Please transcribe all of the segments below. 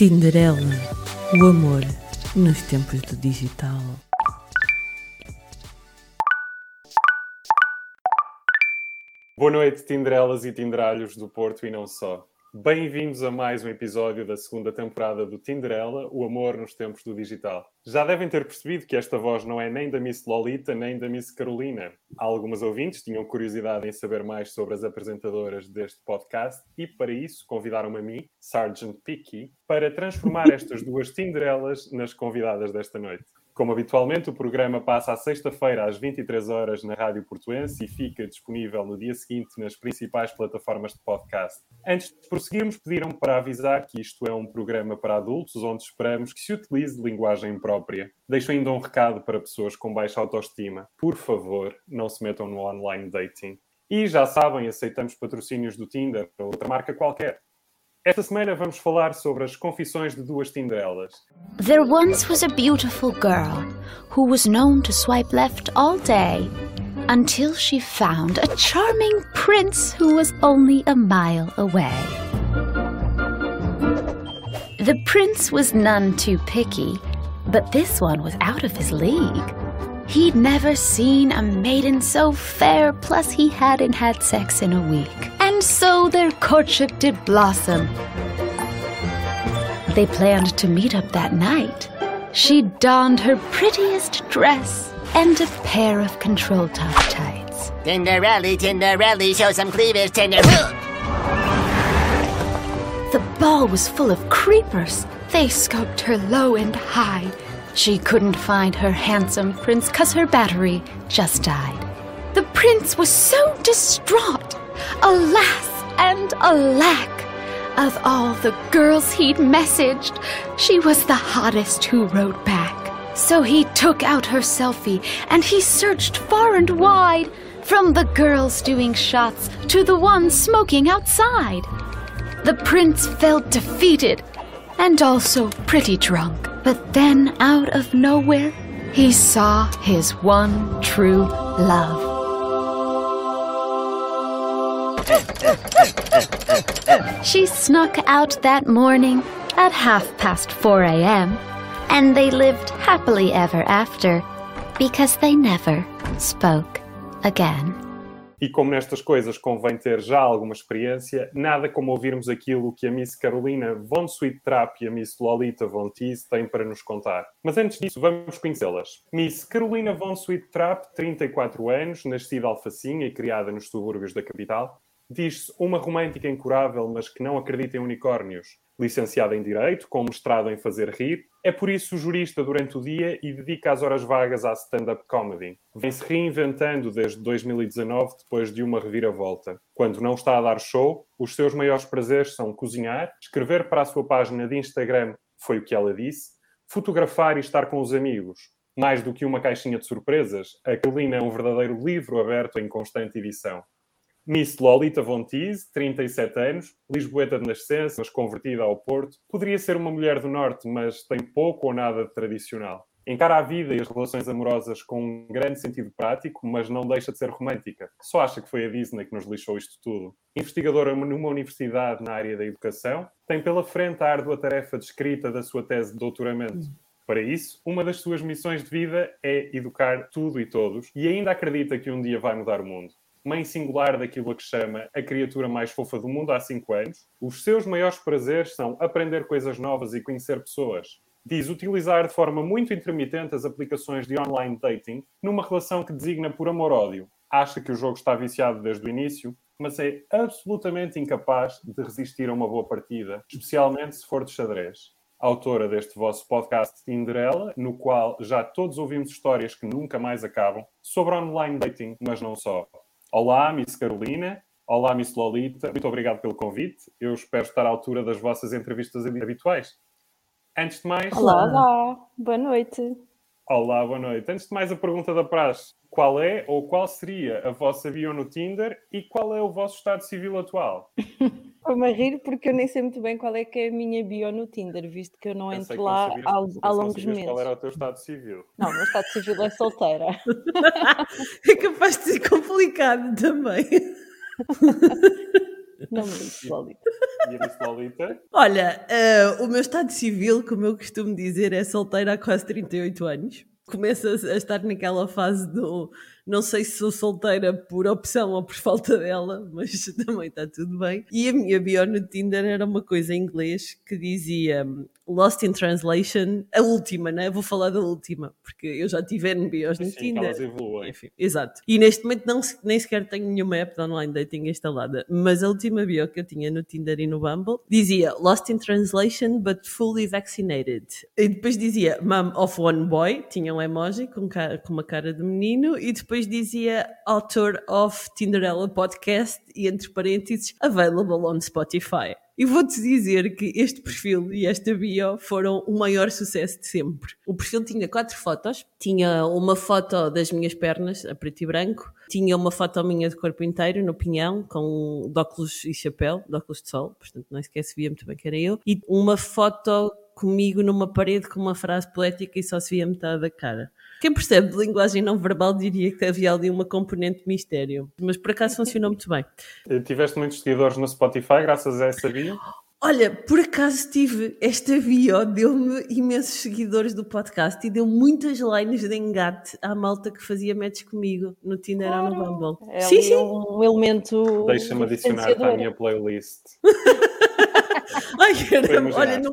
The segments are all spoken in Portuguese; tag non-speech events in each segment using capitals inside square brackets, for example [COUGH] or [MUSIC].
Tinderela, o amor nos tempos do digital. Boa noite, Tinderelas e Tinderalhos do Porto e não só. Bem-vindos a mais um episódio da segunda temporada do Tinderela, o amor nos tempos do digital. Já devem ter percebido que esta voz não é nem da Miss Lolita nem da Miss Carolina. Algumas ouvintes tinham curiosidade em saber mais sobre as apresentadoras deste podcast e, para isso, convidaram-me a mim, Sargent Picky, para transformar estas duas Tinderelas nas convidadas desta noite. Como habitualmente, o programa passa à sexta-feira às 23 horas na Rádio Portuense e fica disponível no dia seguinte nas principais plataformas de podcast. Antes de prosseguirmos, pediram para avisar que isto é um programa para adultos, onde esperamos que se utilize linguagem própria. Deixo ainda um recado para pessoas com baixa autoestima. Por favor, não se metam no online dating. E já sabem, aceitamos patrocínios do Tinder ou outra marca qualquer. Esta semana vamos falar sobre as confissões de duas Tinderelas. There once was a beautiful girl who was known to swipe left all day until she found a charming prince who was only a mile away. The prince was none too picky, but this one was out of his league. He'd never seen a maiden so fair, plus he hadn't had sex in a week. And so their courtship did blossom. They planned to meet up that night. She donned her prettiest dress and a pair of control top tights. Tinderelli, Tinderelli, show some cleavage, Tinder. The ball was full of creepers. They scoped her low and high. She couldn't find her handsome prince cause her battery just died. The prince was so distraught. Alas and alack! Of all the girls he'd messaged, she was the hottest who wrote back. So he took out her selfie and he searched far and wide, from the girls doing shots to the ones smoking outside. The prince felt defeated and also pretty drunk. But then, out of nowhere, he saw his one true love. She snuck out that morning at half past 4 a.m., and they lived happily ever after because they never spoke again. E como nestas coisas convém ter já alguma experiência, nada como ouvirmos aquilo que a Miss Carolina von Sweet Trap e a Miss Lolita von Teese têm para nos contar. Mas antes disso, vamos conhecê-las. Miss Carolina von Sweet Trap, 34 anos, nascida alfacinha e criada nos subúrbios da capital, diz-se uma romântica incurável, mas que não acredita em unicórnios. Licenciada em Direito, com mestrado em fazer rir, é por isso jurista durante o dia e dedica as horas vagas à stand-up comedy. Vem-se reinventando desde 2019, depois de uma reviravolta. Quando não está a dar show, os seus maiores prazeres são cozinhar, escrever para a sua página de Instagram, foi o que ela disse, fotografar e estar com os amigos. Mais do que uma caixinha de surpresas, a Carolina é um verdadeiro livro aberto em constante edição. Miss Lolita Von Teese, 37 anos, lisboeta de nascença, mas convertida ao Porto, poderia ser uma mulher do Norte, mas tem pouco ou nada de tradicional. Encara a vida e as relações amorosas com um grande sentido prático, mas não deixa de ser romântica. Só acha que foi a Disney que nos lixou isto tudo. Investigadora numa universidade na área da educação, tem pela frente a árdua tarefa de escrita da sua tese de doutoramento. Para isso, uma das suas missões de vida é educar tudo e todos e ainda acredita que um dia vai mudar o mundo mãe singular daquilo a que chama a criatura mais fofa do mundo há 5 anos, os seus maiores prazeres são aprender coisas novas e conhecer pessoas. Diz utilizar de forma muito intermitente as aplicações de online dating numa relação que designa por amor-ódio. Acha que o jogo está viciado desde o início, mas é absolutamente incapaz de resistir a uma boa partida, especialmente se for de xadrez. Autora deste vosso podcast Tinderella, no qual já todos ouvimos histórias que nunca mais acabam, sobre online dating, mas não só. Olá, Miss Carolina. Olá, Miss Lolita. Muito obrigado pelo convite. Eu espero estar à altura das vossas entrevistas habituais. Antes de mais. Olá, olá. Boa noite. Olá, boa noite. Antes de mais, a pergunta da praxe: qual é ou qual seria a vossa bio no Tinder e qual é o vosso estado civil atual? [LAUGHS] Estou-me a rir porque eu nem sei muito bem qual é que é a minha bio no Tinder, visto que eu não eu entro lá há, há longos meses. Qual era o teu estado civil? Não, o meu estado civil é solteira. [LAUGHS] é capaz de ser complicado também. [LAUGHS] Não me disse Lolita. E a Lolita? Olha, uh, o meu estado civil, como eu costumo dizer, é solteira há quase 38 anos. Começa a estar naquela fase do não sei se sou solteira por opção ou por falta dela, [LAUGHS] mas também está tudo bem. E a minha bio no Tinder era uma coisa em inglês que dizia Lost in Translation, a última, né? Vou falar da última, porque eu já tive NBOs no Sim, Tinder. elas evoluem. Enfim, exato. E neste momento não, nem sequer tenho nenhuma app de online dating instalada, mas a última bio que eu tinha no Tinder e no Bumble dizia Lost in Translation but fully vaccinated. E depois dizia Mom of one boy, tinha um emoji com, com uma cara de menino, e depois dizia Author of Tinderella Podcast e entre parênteses Available on Spotify. E vou-te dizer que este perfil e esta bio foram o maior sucesso de sempre. O perfil tinha quatro fotos. Tinha uma foto das minhas pernas, a preto e branco. Tinha uma foto minha de corpo inteiro, no pinhão, com de óculos e chapéu, de óculos de sol. Portanto, não sequer se via muito bem que era eu. E uma foto comigo numa parede com uma frase poética e só se via metade da cara. Quem percebe de linguagem não verbal diria que havia ali uma componente de mistério, mas por acaso funcionou muito bem. Tiveste muitos seguidores no Spotify graças a essa bio? Olha, por acaso tive esta bio, deu-me imensos seguidores do podcast e deu muitas lines de engate à malta que fazia matches comigo no Tinder claro. ou no Bumble. É sim, sim. um elemento. Deixa-me adicionar à minha playlist. [LAUGHS] [LAUGHS] Ai, caramba, olha, não,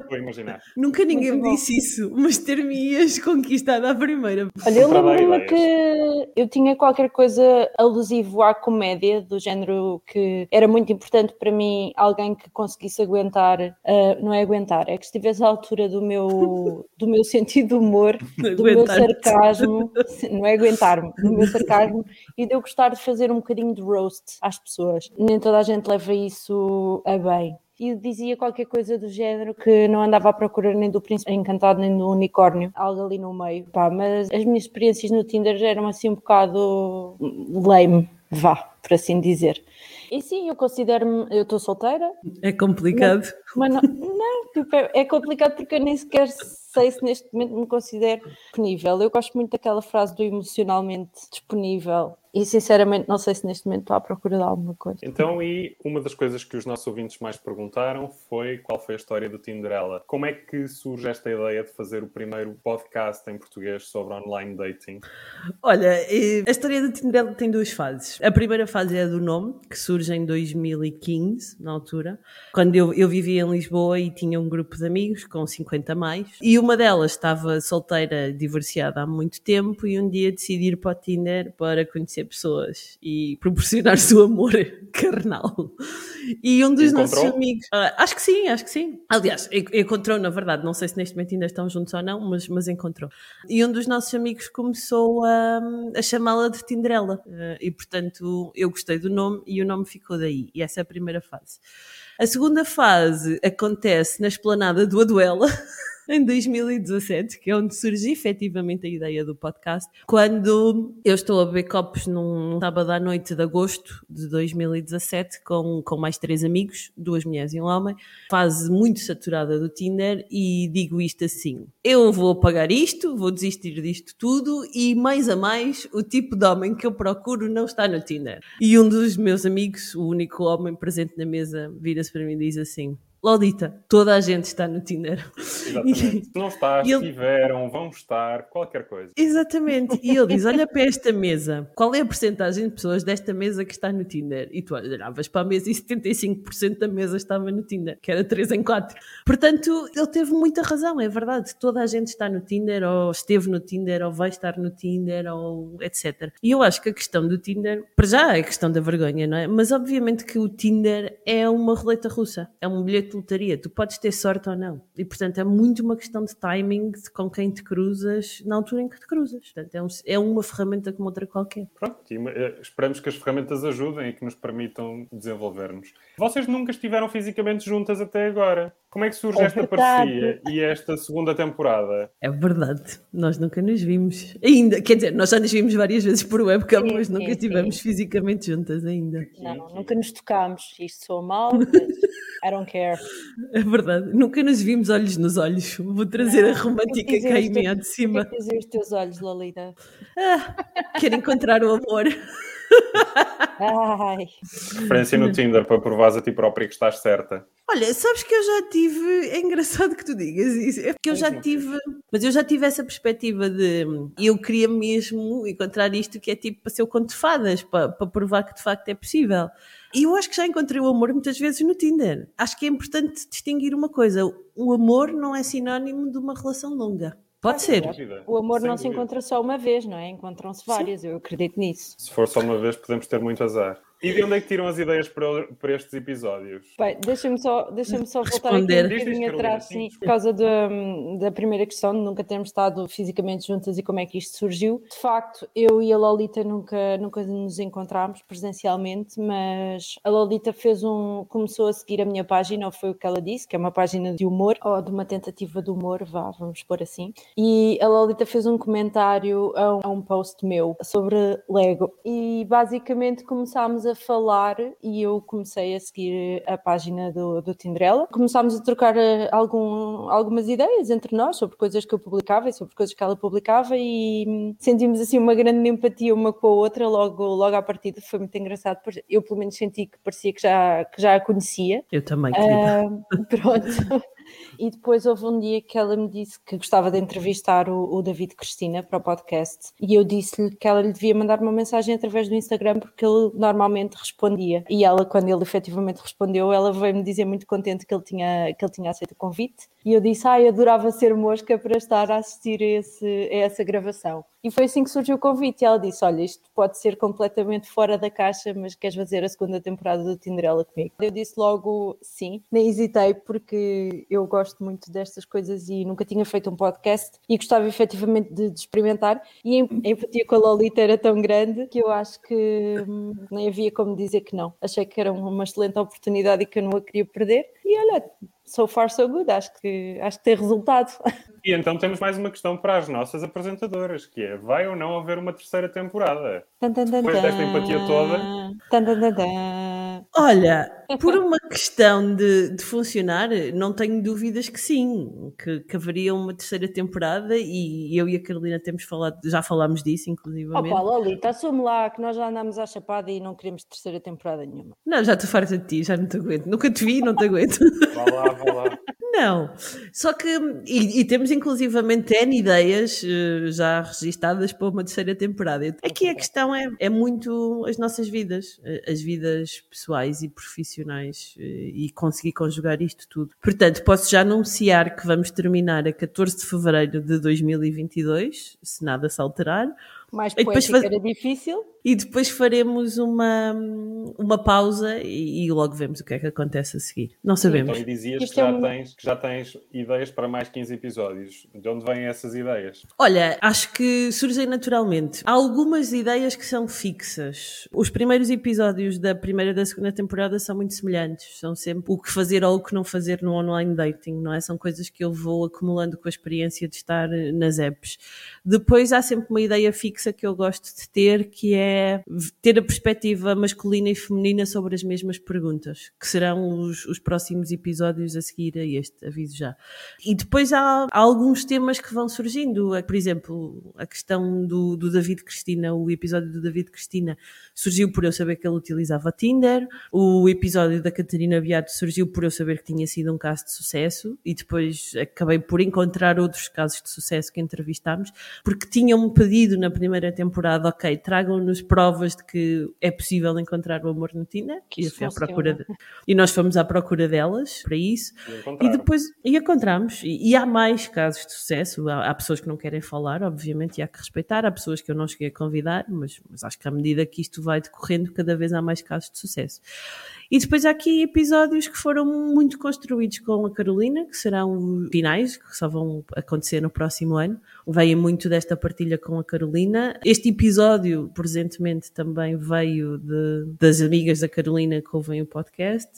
nunca ninguém me disse isso, mas ter-me-ias conquistado à primeira. Olha, eu lembro-me que eu tinha qualquer coisa alusivo à comédia, do género que era muito importante para mim alguém que conseguisse aguentar, uh, não é aguentar, é que estivesse à altura do meu, do meu [LAUGHS] sentido de humor, do meu sarcasmo, não é aguentar-me, do meu sarcasmo e de eu gostar de fazer um bocadinho de roast às pessoas. Nem toda a gente leva isso a bem e dizia qualquer coisa do género que não andava à procura nem do príncipe encantado nem do unicórnio, algo ali no meio. Pá, mas as minhas experiências no Tinder eram assim um bocado lame, vá, por assim dizer. E sim, eu considero-me, eu estou solteira. É complicado. Mas, mas não, não tipo, é, é complicado porque eu nem sequer sei se neste momento me considero disponível. Eu gosto muito daquela frase do emocionalmente disponível e sinceramente não sei se neste momento estou à procura de alguma coisa. Então, e uma das coisas que os nossos ouvintes mais perguntaram foi qual foi a história do Tinderella. Como é que surge esta ideia de fazer o primeiro podcast em português sobre online dating? Olha, a história do Tinderella tem duas fases. A primeira fase é a do nome, que surge em 2015, na altura, quando eu, eu vivia em Lisboa e tinha um grupo de amigos com 50 mais, e uma delas estava solteira, divorciada há muito tempo, e um dia decidi ir para o Tinder para conhecer pessoas e proporcionar [LAUGHS] seu amor [LAUGHS] carnal. E um dos nossos amigos. Uh, acho que sim, acho que sim. Aliás, encontrou, na verdade, não sei se neste momento ainda estão juntos ou não, mas, mas encontrou. E um dos nossos amigos começou a, a chamá-la de Tinderela. Uh, e portanto, eu gostei do nome e o nome ficou daí. E essa é a primeira fase. A segunda fase acontece na esplanada do Aduela. [LAUGHS] em 2017, que é onde surge efetivamente a ideia do podcast, quando eu estou a beber copos num sábado à noite de agosto de 2017 com, com mais três amigos, duas mulheres e um homem, fase muito saturada do Tinder e digo isto assim, eu vou apagar isto, vou desistir disto tudo e mais a mais o tipo de homem que eu procuro não está no Tinder. E um dos meus amigos, o único homem presente na mesa, vira-se para mim e diz assim, Lodita, toda a gente está no Tinder. Exatamente. Se não estás, ele... tiveram, vão estar, qualquer coisa. Exatamente. E ele diz: [LAUGHS] Olha para esta mesa, qual é a porcentagem de pessoas desta mesa que está no Tinder? E tu olhavas para a mesa e 75% da mesa estava no Tinder, que era 3 em 4. Portanto, ele teve muita razão, é verdade. Toda a gente está no Tinder, ou esteve no Tinder, ou vai estar no Tinder, ou etc. E eu acho que a questão do Tinder, para já é a questão da vergonha, não é? Mas obviamente que o Tinder é uma roleta russa, é um bilhete de lotaria. Tu podes ter sorte ou não. E portanto é muito uma questão de timing de com quem te cruzas na altura em que te cruzas. Portanto, é, um, é uma ferramenta como outra qualquer. Pronto, e, eh, esperamos que as ferramentas ajudem e que nos permitam desenvolver-nos. Vocês nunca estiveram fisicamente juntas até agora. Como é que surge é esta parceria e esta segunda temporada? É verdade, nós nunca nos vimos. Ainda, quer dizer, nós já nos vimos várias vezes por webcam, sim, mas nunca sim, estivemos sim. fisicamente juntas ainda. Não, nunca nos tocámos. Isto sou mal, [LAUGHS] mas I don't care. É verdade, nunca nos vimos olhos nos olhos. Vou trazer não, a romântica cá em mim de cima. O que dizer os teus olhos, Lolita? Ah, quero encontrar o amor. Ai, Referência no Tinder para provares a ti própria que estás certa. Olha, sabes que eu já tive. É engraçado que tu digas isso. É porque eu já tive. Mas eu já tive essa perspectiva de. Eu queria mesmo encontrar isto que é tipo para ser o conto de fadas, para, para provar que de facto é possível. E eu acho que já encontrei o amor muitas vezes no Tinder. Acho que é importante distinguir uma coisa: o amor não é sinónimo de uma relação longa. Pode ser. Dúvida. o amor Sem não se dúvida. encontra só uma vez, não é? Encontram-se várias, eu acredito nisso. Se for só uma vez, podemos ter muito azar. E de onde é que tiram as ideias para, para estes episódios? Bem, deixa-me só, deixa só voltar aqui Responder. um Diz, diz, bocadinho atrás, sim, por causa da, da primeira questão de nunca termos estado fisicamente juntas e como é que isto surgiu. De facto, eu e a Lolita nunca, nunca nos encontramos presencialmente, mas a Lolita fez um, começou a seguir a minha página, ou foi o que ela disse, que é uma página de humor, ou de uma tentativa de humor, vá, vamos pôr assim. E a Lolita fez um comentário a um, a um post meu sobre Lego. E basicamente começámos a falar e eu comecei a seguir a página do, do Tinderela. Começámos a trocar eh, algum, algumas ideias entre nós sobre coisas que eu publicava e sobre coisas que ela publicava e hum, sentimos assim uma grande empatia uma com a outra logo, logo à partida. Foi muito engraçado. Eu pelo menos senti que parecia que já, que já a conhecia. Eu também, querida. Ah, pronto. [LAUGHS] E depois houve um dia que ela me disse que gostava de entrevistar o, o David Cristina para o podcast e eu disse-lhe que ela lhe devia mandar uma mensagem através do Instagram porque ele normalmente respondia. E ela, quando ele efetivamente respondeu, ela veio-me dizer muito contente que ele tinha, que ele tinha aceito o convite. E eu disse, ai, adorava ser mosca para estar a assistir a, esse, a essa gravação. E foi assim que surgiu o convite. E ela disse: Olha, isto pode ser completamente fora da caixa, mas queres fazer a segunda temporada do Tinderela comigo? Eu disse logo sim, nem hesitei, porque eu gosto muito destas coisas e nunca tinha feito um podcast e gostava efetivamente de, de experimentar. E a empatia com a Lolita era tão grande que eu acho que hum, nem havia como dizer que não. Achei que era uma excelente oportunidade e que eu não a queria perder. E olha, so far so good, acho que, acho que tem resultado. [LAUGHS] E então temos mais uma questão para as nossas apresentadoras, que é, vai ou não haver uma terceira temporada? Tan, tan, tan, Depois desta empatia toda. Tan, tan, tan, tan. Olha, por uma questão de, de funcionar, não tenho dúvidas que sim, que, que haveria uma terceira temporada e eu e a Carolina temos falado, já falámos disso, inclusivamente. Opa, Lolita, assume lá que nós já andamos à chapada e não queremos terceira temporada nenhuma. Não, já estou farta de ti, já não te aguento. Nunca te vi, não te aguento. Vá lá, vá lá. Não, só que, e, e temos inclusivamente N ideias eh, já registadas para uma terceira temporada. Aqui a questão é, é muito as nossas vidas, eh, as vidas pessoais e profissionais eh, e conseguir conjugar isto tudo. Portanto, posso já anunciar que vamos terminar a 14 de fevereiro de 2022, se nada se alterar, Mais E depois era difícil. E depois faremos uma, uma pausa e, e logo vemos o que é que acontece a seguir. Não sabemos. Então, e dizias que já, é um- tens, que já tens ideias para mais 15 episódios. De onde vêm essas ideias? Olha, acho que surgem naturalmente. Há algumas ideias que são fixas. Os primeiros episódios da primeira e da segunda temporada são muito semelhantes. São sempre o que fazer ou o que não fazer no online dating, não é? São coisas que eu vou acumulando com a experiência de estar nas apps. Depois há sempre uma ideia fixa que eu gosto de ter, que é ter a perspectiva masculina e feminina sobre as mesmas perguntas, que serão os, os próximos episódios a seguir a este, aviso já. E depois há, há alguns temas que vão surgindo, por exemplo, a questão do, do David Cristina, o episódio do David Cristina surgiu por eu saber que ele utilizava Tinder, o episódio da Catarina Beato surgiu por eu saber que tinha sido um caso de sucesso e depois acabei por encontrar outros casos de sucesso que entrevistámos, porque tinham-me pedido na primeira temporada, ok, tragam-nos provas de que é possível encontrar o amor no Tinder, Que e à procura de- e nós fomos à procura delas para isso. E E depois e encontramos, e, e há mais casos de sucesso. Há, há pessoas que não querem falar, obviamente, e há que respeitar. Há pessoas que eu não cheguei a convidar, mas, mas acho que à medida que isto vai decorrendo, cada vez há mais casos de sucesso. E depois há aqui episódios que foram muito construídos com a Carolina, que serão os finais, que só vão acontecer no próximo ano. Vêm muito desta partilha com a Carolina. Este episódio, presentemente, também veio de- das amigas da Carolina que ouvem o podcast.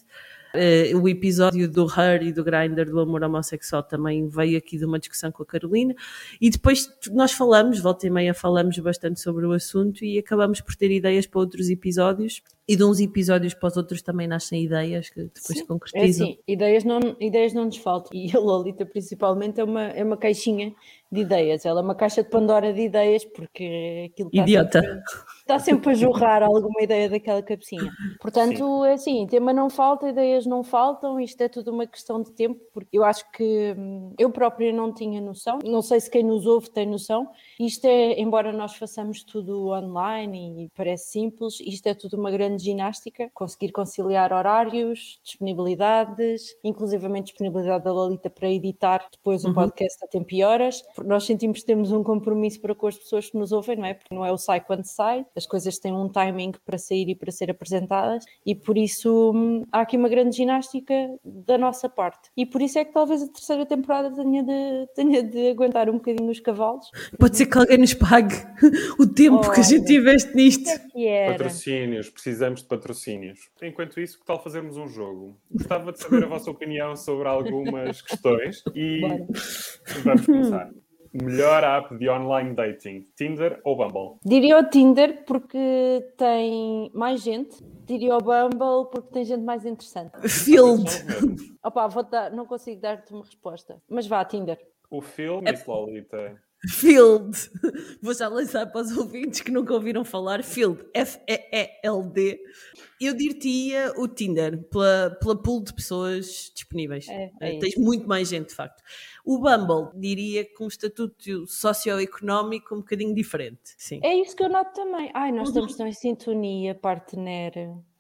Eh, o episódio do Her e do Grindr do amor homossexual também veio aqui de uma discussão com a Carolina e depois nós falamos, volta e meia falamos bastante sobre o assunto e acabamos por ter ideias para outros episódios E de uns episódios para os outros também nascem ideias que depois se É concretizam. assim, ideias não, ideias não nos faltam. E a Lolita, principalmente, é uma, é uma caixinha de ideias. Ela é uma caixa de Pandora de ideias, porque aquilo está Idiota. sempre, está sempre a jorrar alguma ideia daquela cabecinha. Portanto, é assim, tema não falta, ideias não faltam, isto é tudo uma questão de tempo, porque eu acho que hum, eu própria não tinha noção, não sei se quem nos ouve tem noção. Isto é, embora nós façamos tudo online e parece simples, isto é tudo uma grande ginástica, conseguir conciliar horários, disponibilidades, inclusivamente disponibilidade da Lolita para editar depois o podcast a tempo e horas, porque nós sentimos que temos um compromisso para com as pessoas que nos ouvem, não é? Porque não é o sai quando sai, as coisas têm um timing para sair e para ser apresentadas, e por isso hum, há aqui uma grande ginástica da nossa parte. E por isso é que talvez a terceira temporada tenha de, tenha de aguentar um bocadinho os cavalos. Pode ser que alguém nos pague [LAUGHS] o tempo que a gente Olha. investe nisto. Era. Patrocínios, precisamos de patrocínios. Enquanto isso, que tal fazermos um jogo? Gostava de saber a vossa opinião sobre algumas [LAUGHS] questões e Bora. vamos [LAUGHS] começar. Melhor app de online dating, Tinder ou Bumble? Diria o Tinder porque tem mais gente. Diria o Bumble porque tem gente mais interessante. Field. Opa, vou dar, não consigo dar-te uma resposta. Mas vá, Tinder. O Phil, Miss Lolita. Field. [LAUGHS] Vou já lançar para os ouvintes que nunca ouviram falar. Field. F-E-E-L-D. Eu dir-te-ia o Tinder pela, pela pool de pessoas disponíveis. É, Eh, é Tens muito mais gente, de facto. O Bumble, diria que um estatuto socioeconómico um bocadinho diferente. Sim. É isso que eu noto também. Ai, nós estamos tão em sintonia, partner.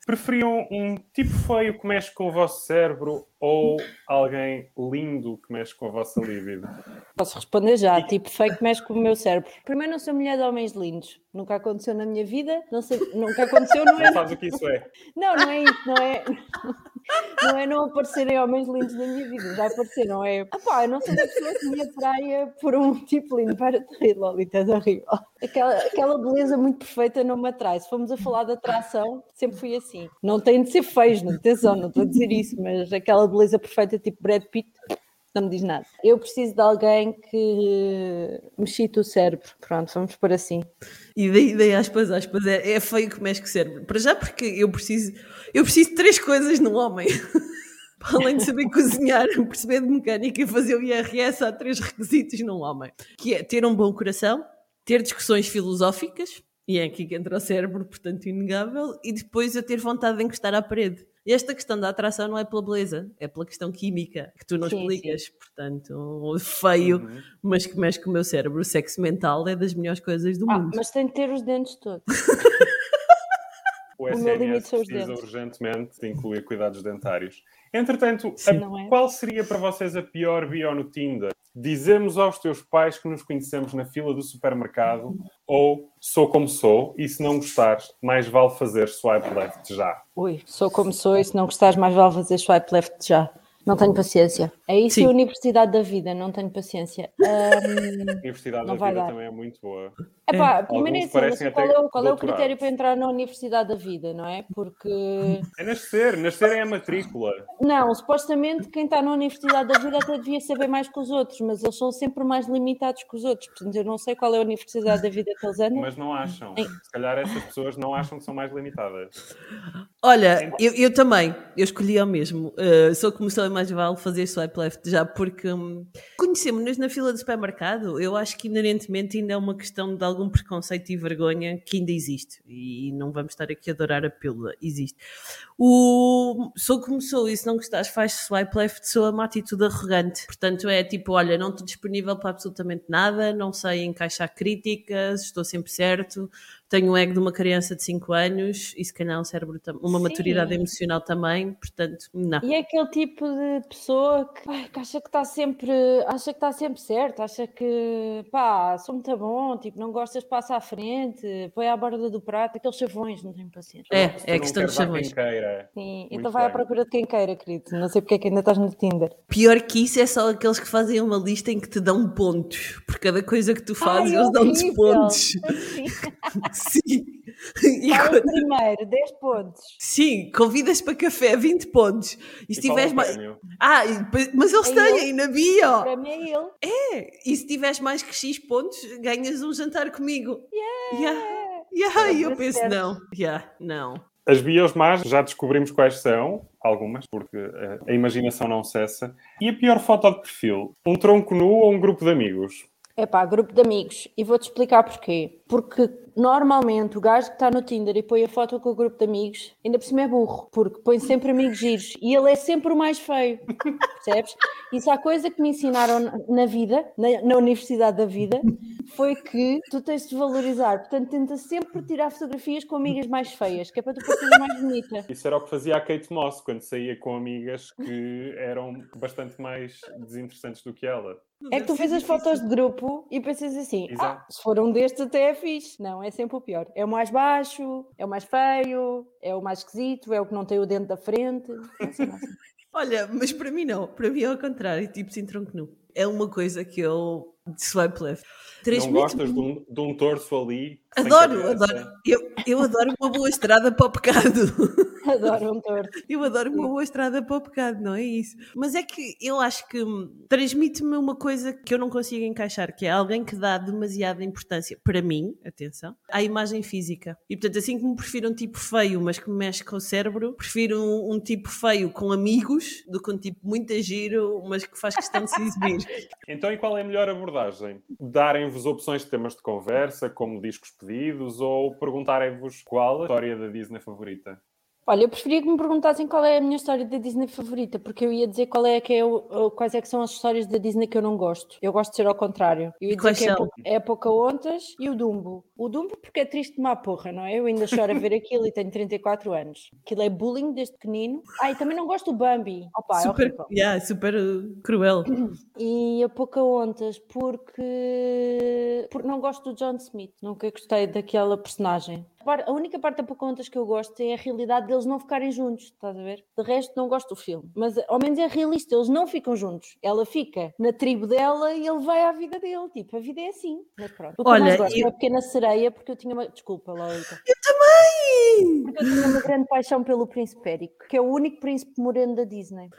Preferiam um tipo feio que mexe com o vosso cérebro ou alguém lindo que mexe com a vossa libido? Posso responder já, tipo fake mexe com o meu cérebro. Primeiro, não sou mulher de homens lindos. Nunca aconteceu na minha vida. Não sei, nunca aconteceu, não é? Não sabes o que isso é? Não, não é isso, não é. Não é não aparecerem homens lindos na minha vida, já apareceram, é. Ah pá, eu não sou uma pessoa que me atraia por um tipo lindo. Para de rir, Lolita, é horrível. Aquela, aquela beleza muito perfeita não me atrai. Se formos a falar de atração, sempre fui assim. Não tem de ser feios, não atenção, não estou a dizer isso, mas aquela beleza perfeita tipo Brad Pitt. Não me diz nada. Eu preciso de alguém que me chite o cérebro. Pronto, vamos por assim. E daí, daí aspas, aspas, é, é feio que mexe o cérebro. Para já porque eu preciso, eu preciso de três coisas num homem. [LAUGHS] Para Além de saber cozinhar, [LAUGHS] perceber de mecânica e fazer o IRS, há três requisitos num homem. Que é ter um bom coração, ter discussões filosóficas, e é aqui que entra o cérebro, portanto inegável, e depois eu ter vontade de encostar à parede. E esta questão da atração não é pela beleza, é pela questão química, que tu não Sim, explicas. Portanto, feio, Uhum. mas que mexe com o meu cérebro. O sexo mental é das melhores coisas do Ah, mundo. mas tem de ter os dentes todos. [LAUGHS] O O meu limite são os dentes. urgentemente de incluir cuidados dentários. Entretanto, Sim, a- é? qual seria para vocês a pior bio no Tinder? Dizemos aos teus pais que nos conhecemos na fila do supermercado ou sou como sou e se não gostares, mais vale fazer swipe left já. Ui, sou como sou e se não gostares mais vale fazer swipe left já. Não tenho paciência. É isso Sim. e a universidade da vida, não tenho paciência. [LAUGHS] Ahm, A Universidade da Vida dar. também é muito boa. Epá, primeiro é assim, qual, é o, qual é o critério para entrar na universidade da vida, não é? Porque, É nascer, nascer é a matrícula. não, supostamente quem está na universidade da vida até devia saber mais que os outros, mas eles são sempre mais limitados que os outros. Portanto, eu não sei qual é a universidade da vida que eles andam. Mas não acham. Se calhar essas pessoas não acham que são mais limitadas. Olha, eu, eu também, eu escolhi ao mesmo. Uh, sou como sou mais vale fazer swipe left já, porque hum, conhecemos-nos na fila do supermercado. Eu acho que inerentemente ainda é uma questão de algum preconceito e vergonha que ainda existe. E não vamos estar aqui a adorar a pílula, existe. O sou como sou, e se não gostares, faz swipe left, sou uma atitude arrogante. Portanto, é tipo: olha, não estou disponível para absolutamente nada, não sei encaixar críticas, estou sempre certo, tenho o ego de uma criança de 5 anos e se calhar um cérebro, uma Sim. maturidade emocional também, portanto, não. E é aquele tipo de pessoa que, ai, que acha que está sempre, acha que está sempre certo, acha que pá, sou muito bom, tipo, não gostas, passa à frente, põe à borda do prato, aqueles chavões, não tenho paciência. É, é a questão dos chavões. quem queira. Sim, Muito então vai à bem. procura de quem queira, querido. Não sei porque é que ainda estás no Tinder. Pior que isso é só aqueles que fazem uma lista em que te dão pontos. Por cada coisa que tu fazes, Ai, eles dão-te pontos. Sim. [LAUGHS] Sim. E quando- primeiro, 10 pontos. Sim, convidas para café 20 pontos. E se E é tiveres mais. Ah, mas eles É têm ele. na bio. Para mim é ele. É, e se tiveres mais que X pontos, ganhas um jantar comigo. Yeah. Yeah. E eu penso, certo. não. Yeah, não. As bios más já descobrimos quais são, algumas, porque a, a imaginação não cessa. E a pior foto de perfil? Um tronco nu ou um grupo de amigos? É pá, grupo de amigos. E vou-te explicar porquê. Porque normalmente o gajo que está no Tinder e põe a foto com o grupo de amigos, ainda por cima é burro, porque põe sempre amigos giros e ele é sempre o mais feio. [LAUGHS] Percebes? Isso há coisa que me ensinaram na vida, na, na universidade da vida, foi que tu tens de valorizar. Portanto, tenta sempre tirar fotografias com amigas mais feias, que é para tu parecer mais bonita. Isso era o que fazia a Kate Moss quando saía com amigas que eram bastante mais desinteressantes do que ela. É que tu fez as fotos de grupo e pensas assim: ah, se for um destes até é fixe. Não, é sempre o pior. É o mais baixo, é o mais feio, é o mais esquisito, é o que não tem o dente da frente. É não. [LAUGHS] Olha, mas para mim não. Para mim é ao contrário, tipo sem tronco nu. É uma coisa que eu swipe left. Não Transmite gostas de um, de um torso ali? Adoro, adoro. Eu, eu adoro uma boa estrada para o pecado. [LAUGHS] [LAUGHS] Adoro um torto. Eu adoro uma boa estrada para o pecado, não é isso? Mas é que eu acho que transmite-me uma coisa que eu não consigo encaixar, que é alguém que dá demasiada importância, para mim, atenção, à imagem física. E portanto, assim como prefiro um tipo feio, mas que me mexe com o cérebro, prefiro um, um tipo feio com amigos do que um tipo muito giro, mas que faz questão de se exibir. [LAUGHS] Então, e qual é a melhor abordagem? Darem-vos opções de temas de conversa, como discos pedidos, ou perguntarem-vos qual a história da Disney favorita? Olha, eu preferia que me perguntassem qual é a minha história da Disney favorita, porque eu ia dizer qual é que é o, quais é que são as histórias da Disney que eu não gosto. Eu gosto de ser ao contrário. Eu ia dizer que é? Po- é a Pocahontas e o Dumbo. O Dumbo porque é triste de uma porra, não é? Eu ainda choro a ver aquilo e tenho 34 anos. Aquilo é bullying desde pequenino. Ah, e também não gosto do Bambi. Opa, é super, horrível. yeah, super uh, cruel. E a Pocahontas porque... porque não gosto do John Smith. Nunca gostei daquela personagem. A única parte da Pocahontas que eu gosto é a realidade deles não ficarem juntos, estás a ver? De resto, não gosto do filme. Mas ao menos é realista, eles não ficam juntos. Ela fica na tribo dela e ele vai à vida dele. Tipo, a vida é assim. Mas pronto. O que Olha, eu mais gosto eu- é a Pequena Sereia, porque eu tinha uma... Desculpa, Lolita. Também! Porque eu tinha uma grande paixão pelo Príncipe Érico, que é o único príncipe moreno da Disney.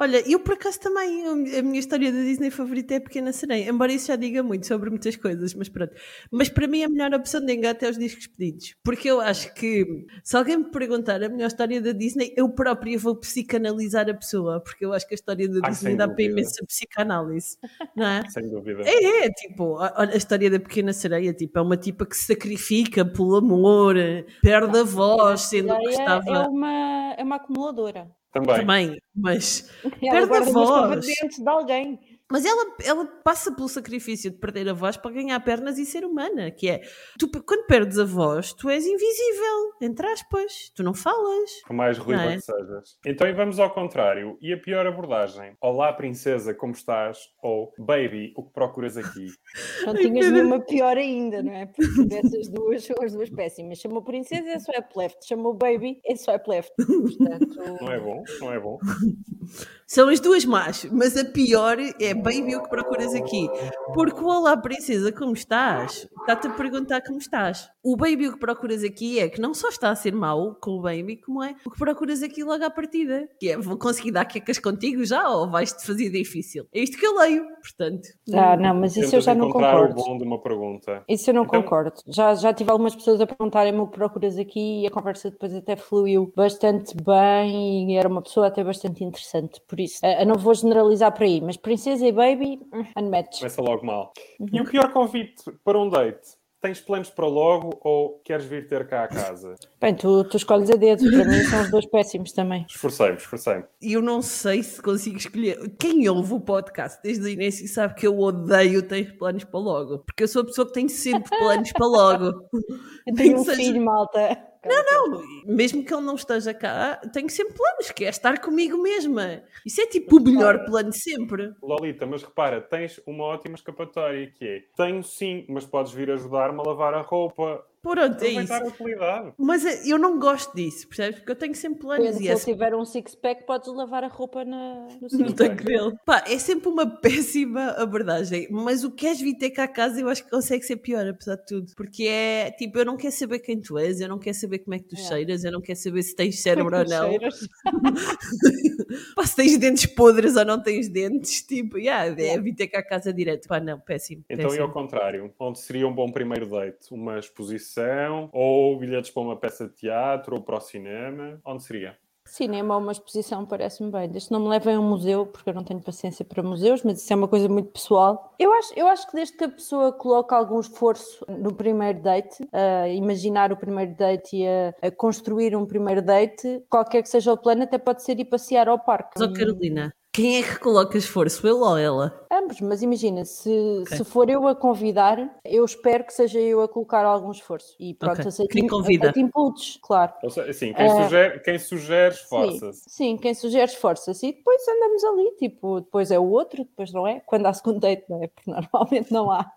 Olha, eu por acaso também, a minha história da Disney favorita é a Pequena Sereia, embora isso já diga muito sobre muitas coisas, mas pronto. Mas para mim a melhor opção de engate é os discos pedidos, porque eu acho que se alguém me perguntar a melhor história da Disney, eu própria vou psicanalizar a pessoa, porque eu acho que a história da Ai, Disney dá para dúvida. imensa psicanálise, não é? [LAUGHS] Sem dúvida. É, é, tipo, a, a história da pequena sereia, tipo, é uma tipa que se sacrifica pelo amor, perde a voz, sendo que estava é, uma, é uma acumuladora. Também. também, mas Perde a voz. dentes de alguém. Mas ela, ela passa pelo sacrifício de perder a voz para ganhar pernas e ser humana, que é, tu, quando perdes a voz, tu és invisível, entre aspas, tu não falas. Por mais ruiva Não é? que sejas. Então, e vamos ao contrário. E a pior abordagem? Olá, princesa, como estás? Ou, baby, o que procuras aqui? [LAUGHS] Não tinhas nenhuma pior ainda, não é? Porque dessas duas são as duas péssimas. Chamou princesa é swipe left, chamou baby é swipe left. [LAUGHS] Portanto, Não é bom? Não é bom? [LAUGHS] São as duas más, mas a pior é baby o que procuras aqui. Porque o Olá Princesa, como estás? Está-te a perguntar como estás. O baby o que procuras aqui é que não só está a ser mau com o baby, como é o que procuras aqui logo à partida. Que é, vou conseguir dar quecas contigo já ou vais-te fazer difícil? É isto que eu leio, portanto. ah, não, mas isso eu já não concordo. o bom de uma pergunta. Isso eu não Então- concordo. Já, já tive algumas pessoas a perguntarem-me o que procuras aqui e a conversa depois até fluiu bastante bem e era uma pessoa até bastante interessante. Por isso, eh, eu não vou generalizar por aí, mas princesa e baby, unmatched. Começa logo mal. Uhum. E o pior convite para um date? Tens planos para logo ou queres vir ter cá a casa? Bem, tu, tu escolhes a dedo, para mim são os dois péssimos também. Esforcei-me, esforcei-me. E eu não sei se consigo escolher. Quem ouve o podcast desde o início sabe que eu odeio ter planos para logo. Porque eu sou a pessoa que tem sempre planos para logo. [LAUGHS] Eu tenho um seja- filho, malta. Não, mesmo que ele não esteja cá, tenho sempre planos, que é estar comigo mesma. Isso é tipo o melhor plano de sempre. Lolita, mas repara, tens uma ótima escapatória que é tenho sim, mas podes vir ajudar-me a lavar a roupa. Pronto, é isso. Mas eh, eu não gosto disso, percebes? Porque eu tenho sempre planos e se é ele tiver um six-pack, podes lavar a roupa na, no no tanque dele. Pá, é sempre uma [LAUGHS] péssima abordagem. Mas o que és vir ter cá a casa, eu acho que consegue ser pior, apesar de tudo. Porque é tipo, eu não quero saber quem tu és, eu não quero saber como é que tu É. cheiras, eu não quero saber se tens cérebro ou não. Cheiras. [LAUGHS] Pá, se tens dentes podres ou não tens dentes, tipo, yeah, é Yeah. vir ter cá a casa direto. Pá, não, péssimo. Então, e péssimo. ao contrário, onde seria um bom primeiro date? Uma exposição exposição, ou bilhetes para uma peça de teatro, ou para o cinema? Onde seria? Cinema ou uma exposição parece-me bem. Desde que não me levem a um museu, porque eu não tenho paciência para museus, mas isso é uma coisa muito pessoal. Eu acho, eu acho que desde que a pessoa coloca algum esforço no primeiro date, a imaginar o primeiro date e a, a construir um primeiro date, qualquer que seja o plano, até pode ser ir passear ao parque. Mas, ó, Carolina, quem é que coloca esforço, ele ou ela? Ambos, mas imagina, se, se for eu a convidar, eu espero que seja eu a colocar algum esforço. E pronto, Ok. aceito, Quem convida? aceito inputs, claro. Seja, assim, quem, É. sugere, quem sugere, Sim, esforça-se. sim, quem sugere esforça-se e depois andamos ali, tipo, depois é o outro, depois não é? Quando há segundo date, não é? Porque [LAUGHS] normalmente não há.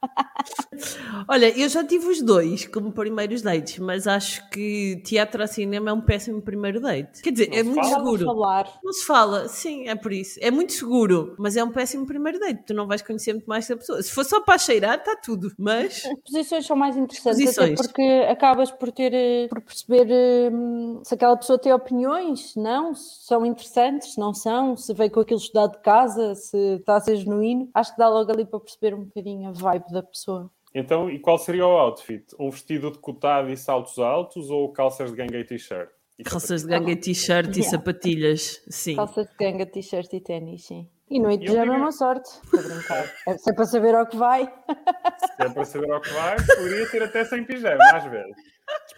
Olha, eu já tive os dois como primeiros dates, mas acho que teatro ou cinema é um péssimo primeiro date. Quer dizer, Não é se muito fala? Seguro. falar. Não se fala, sim, é por isso. É muito seguro, mas é um péssimo primeiro date. Tu não vais conhecer muito mais da pessoa. Se for só para cheirar, está tudo. Mas As posições são mais interessantes, até Posições. porque acabas por ter, eh, por perceber hum, se aquela pessoa tem opiniões, se não, se são interessantes, se não são, se veio com aquilo estudado de casa, se está a ser genuíno. Acho que dá logo ali para perceber um bocadinho a vibe da pessoa. Então, e qual seria o outfit? Um vestido decotado e saltos altos ou calças de ganga e t-shirt? Calças de ganga, t-shirt e sapatilhas, sim. Calça de ganga, t-shirt e ténis, sim. E noite de pijama é uma sorte, para brincar. É se é para saber ao que vai. Se é para saber ao que vai, poderia ser até sem pijama, às vezes.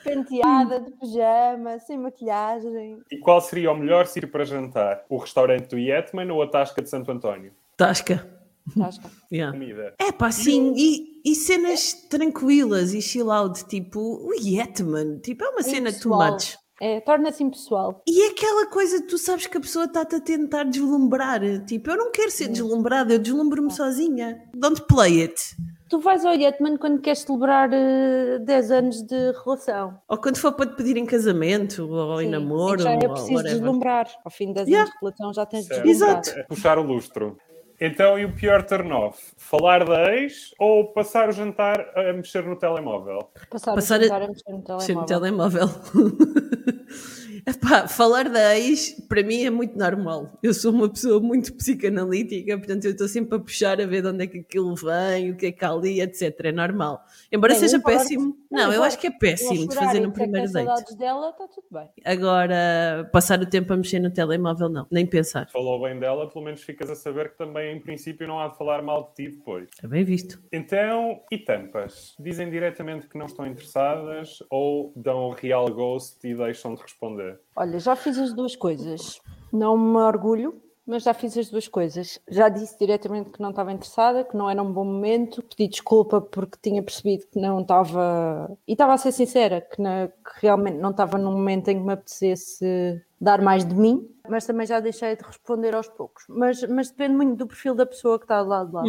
Penteada, de pijama, sem maquilhagem. E qual seria o melhor sítio para jantar? O restaurante do Yetman ou a Tasca de Santo António? Tasca. Que- [LAUGHS] Yeah. Comida. É pá, sim, e, e cenas tranquilas e chill out, tipo o Yetman, tipo é uma cena de Impessoal. tomates. É, torna-se impessoal. E é aquela coisa que tu sabes que a pessoa está-te a tentar deslumbrar. Tipo, eu não quero ser deslumbrada, eu deslumbro-me sozinha. Don't play it. Tu vais ao Yetman quando queres celebrar eh, 10 anos de relação. Ou quando for para te pedir em casamento, ou em Sim, namoro, em que já é ou preciso deslumbrar. Ao fim de 10 Yeah. anos de relação já tens Certo. deslumbrado. Exato. É puxar o lustro. Então, e o pior turn-off? Falar da ex ou passar o jantar a mexer no telemóvel? Passar, Passar a a- sentar a mexer no Mexer no telemóvel. [LAUGHS] Epá, falar da ex, para mim, é muito normal. Eu sou uma pessoa muito psicanalítica, portanto, eu estou sempre a puxar a ver de onde é que aquilo vem, o que é que há ali, etc. É normal. Embora Bem, seja péssimo. Não Não, eu acho que é péssimo de fazer no primeiro date. dela, está tudo bem. Agora, passar o tempo a mexer no telemóvel, não, nem pensar. Falou bem dela, pelo menos ficas a saber que também, em princípio, não há de falar mal de ti depois. É bem visto. Então, e tampas? Dizem diretamente que não estão interessadas ou dão o real ghost e deixam de responder? Olha, já fiz as duas coisas. Não me orgulho, mas já fiz as duas coisas. Já disse diretamente que não estava interessada, que não era um bom momento. Pedi desculpa porque tinha percebido que não estava. E estava a ser sincera, que, na- que realmente não estava num momento em que me apetecesse dar mais de mim. Mas também já deixei de responder aos poucos. Mas, mas depende muito do perfil da pessoa que está do lado de lá.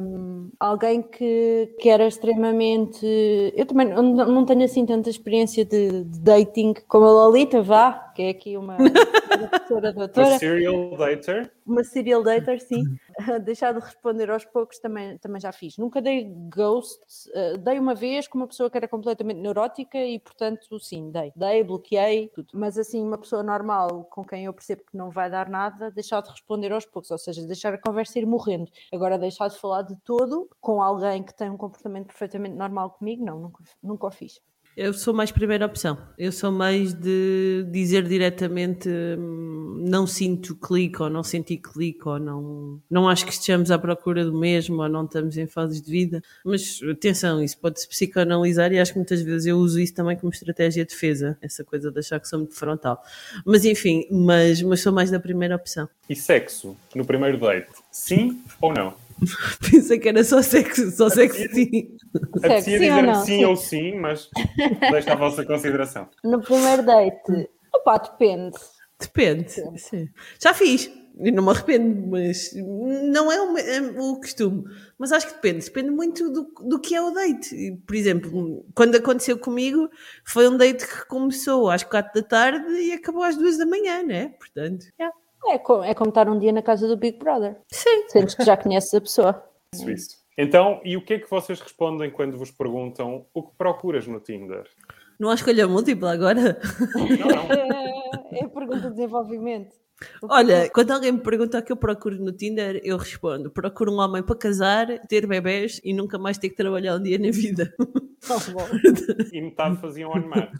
Um, alguém que, que era extremamente. Eu também não, não tenho assim tanta experiência de, de dating como a Lolita, vá, que é aqui uma [LAUGHS] professora doutora, serial dater? uma serial dater, sim. [LAUGHS] Deixar de responder aos poucos também, também já fiz. Nunca dei ghost, eh, dei uma vez com uma pessoa que era completamente neurótica e, portanto, sim, dei. Dei, bloqueei, tudo. Mas assim, uma pessoa normal com quem eu percebo que não vai dar nada, deixar de responder aos poucos, ou seja, deixar a conversa ir morrendo. Agora, deixar de falar de todo com alguém que tem um comportamento perfeitamente normal comigo, não, nunca, nunca o fiz. Eu sou mais primeira opção. Eu sou mais de dizer diretamente hum, não sinto clique ou não senti clique ou não, não acho que estejamos à procura do mesmo ou não estamos em fases de vida. Mas atenção, isso pode-se psicoanalisar e acho que muitas vezes eu uso isso também como estratégia de defesa, essa coisa de achar que sou muito frontal. Mas enfim, mas, mas sou mais da primeira opção. E sexo no primeiro date? Sim ou não? [LAUGHS] Pensei que era só sexo, só sexo sim. Apetecia sim ou dizer não? sim, Sim. ou sim, mas [LAUGHS] deixa a vossa consideração. No primeiro date, opá, depende. Depende. sim. Já fiz. E não me arrependo, mas não é o, é o costume. Mas acho que depende. Depende muito do, do que é o date. Por exemplo, quando aconteceu comigo, foi um date que começou às quatro da tarde e acabou às duas da manhã, né? Portanto, yeah. É como, é como estar um dia na casa do Big Brother. sim. Sentes que já conheces a pessoa. Isso, isso. Então, e o que é que vocês respondem quando vos perguntam o que procuras no Tinder? Não há escolha múltipla agora? Não, não. É, [LAUGHS] é a pergunta de desenvolvimento. Olha, quando alguém me pergunta o que eu procuro no Tinder, eu respondo: procuro um homem para casar, ter bebés e nunca mais ter que trabalhar um dia na vida. [LAUGHS] Bom. E metade faziam on match.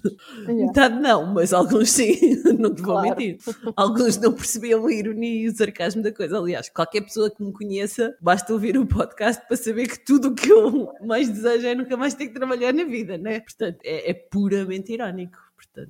Yeah. Metade não, mas alguns sim, [LAUGHS] não te vou Claro. mentir. Alguns não percebiam a ironia e o sarcasmo da coisa. Aliás, qualquer pessoa que me conheça, basta ouvir o podcast para saber que tudo o que eu mais desejo é nunca mais ter que trabalhar na vida, né? Portanto, é, é puramente irónico.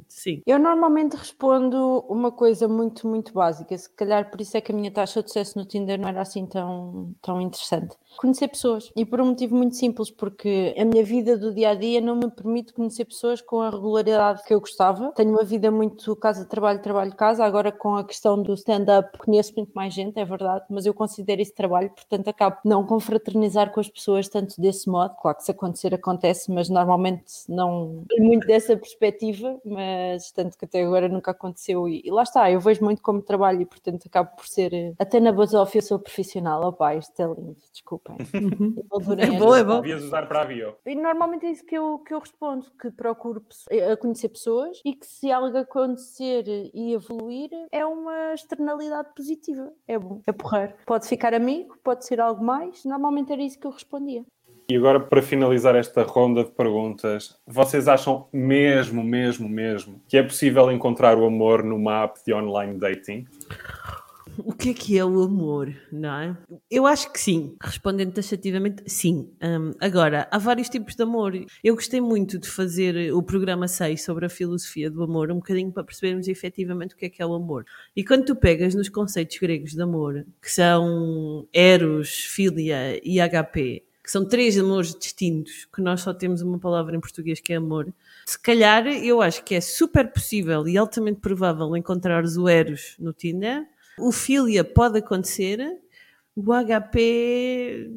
Sim. Eu normalmente respondo uma coisa muito, muito básica. Se calhar por isso é que a minha taxa de sucesso no Tinder não era assim tão, tão interessante. Conhecer pessoas. E por um motivo muito simples, porque a minha vida do dia a dia não me permite conhecer pessoas com a regularidade que eu gostava. Tenho uma vida muito casa-trabalho, trabalho-casa. Agora, com a questão do stand-up, conheço muito mais gente, é verdade, mas eu considero isso trabalho, portanto, acabo não confraternizar com as pessoas tanto desse modo. Claro que se acontecer, acontece, mas normalmente não muito dessa perspectiva, mas tanto que até agora nunca aconteceu. E, e lá está, eu vejo muito como trabalho e, portanto, acabo por ser. eh, Até na basófia eu sou profissional. Opá, isto é lindo, desculpem. [LAUGHS] É bom, é bom. Devias usar para a bio. e normalmente é isso que eu, que eu respondo, que procuro eh, a conhecer pessoas e que se algo acontecer e evoluir é uma externalidade positiva. É bom, é porreiro. Pode ficar amigo, pode ser algo mais. Normalmente era isso que eu respondia. E agora, para finalizar esta ronda de perguntas, vocês acham mesmo, mesmo, mesmo que é possível encontrar o amor numa app de online dating? O que é que é o amor, não é? Eu acho que sim. Respondendo taxativamente, sim. Hum, agora, há vários tipos de amor. Eu gostei muito de fazer o programa 6 sobre a filosofia do amor, um bocadinho para percebermos efetivamente o que é que é o amor. E quando tu pegas nos conceitos gregos de amor, que são Eros, Filia e HP, que são três amores distintos, que nós só temos uma palavra em português que é amor, se calhar eu acho que é super possível e altamente provável encontrares o Eros no Tinder. O Filia pode acontecer. O HP,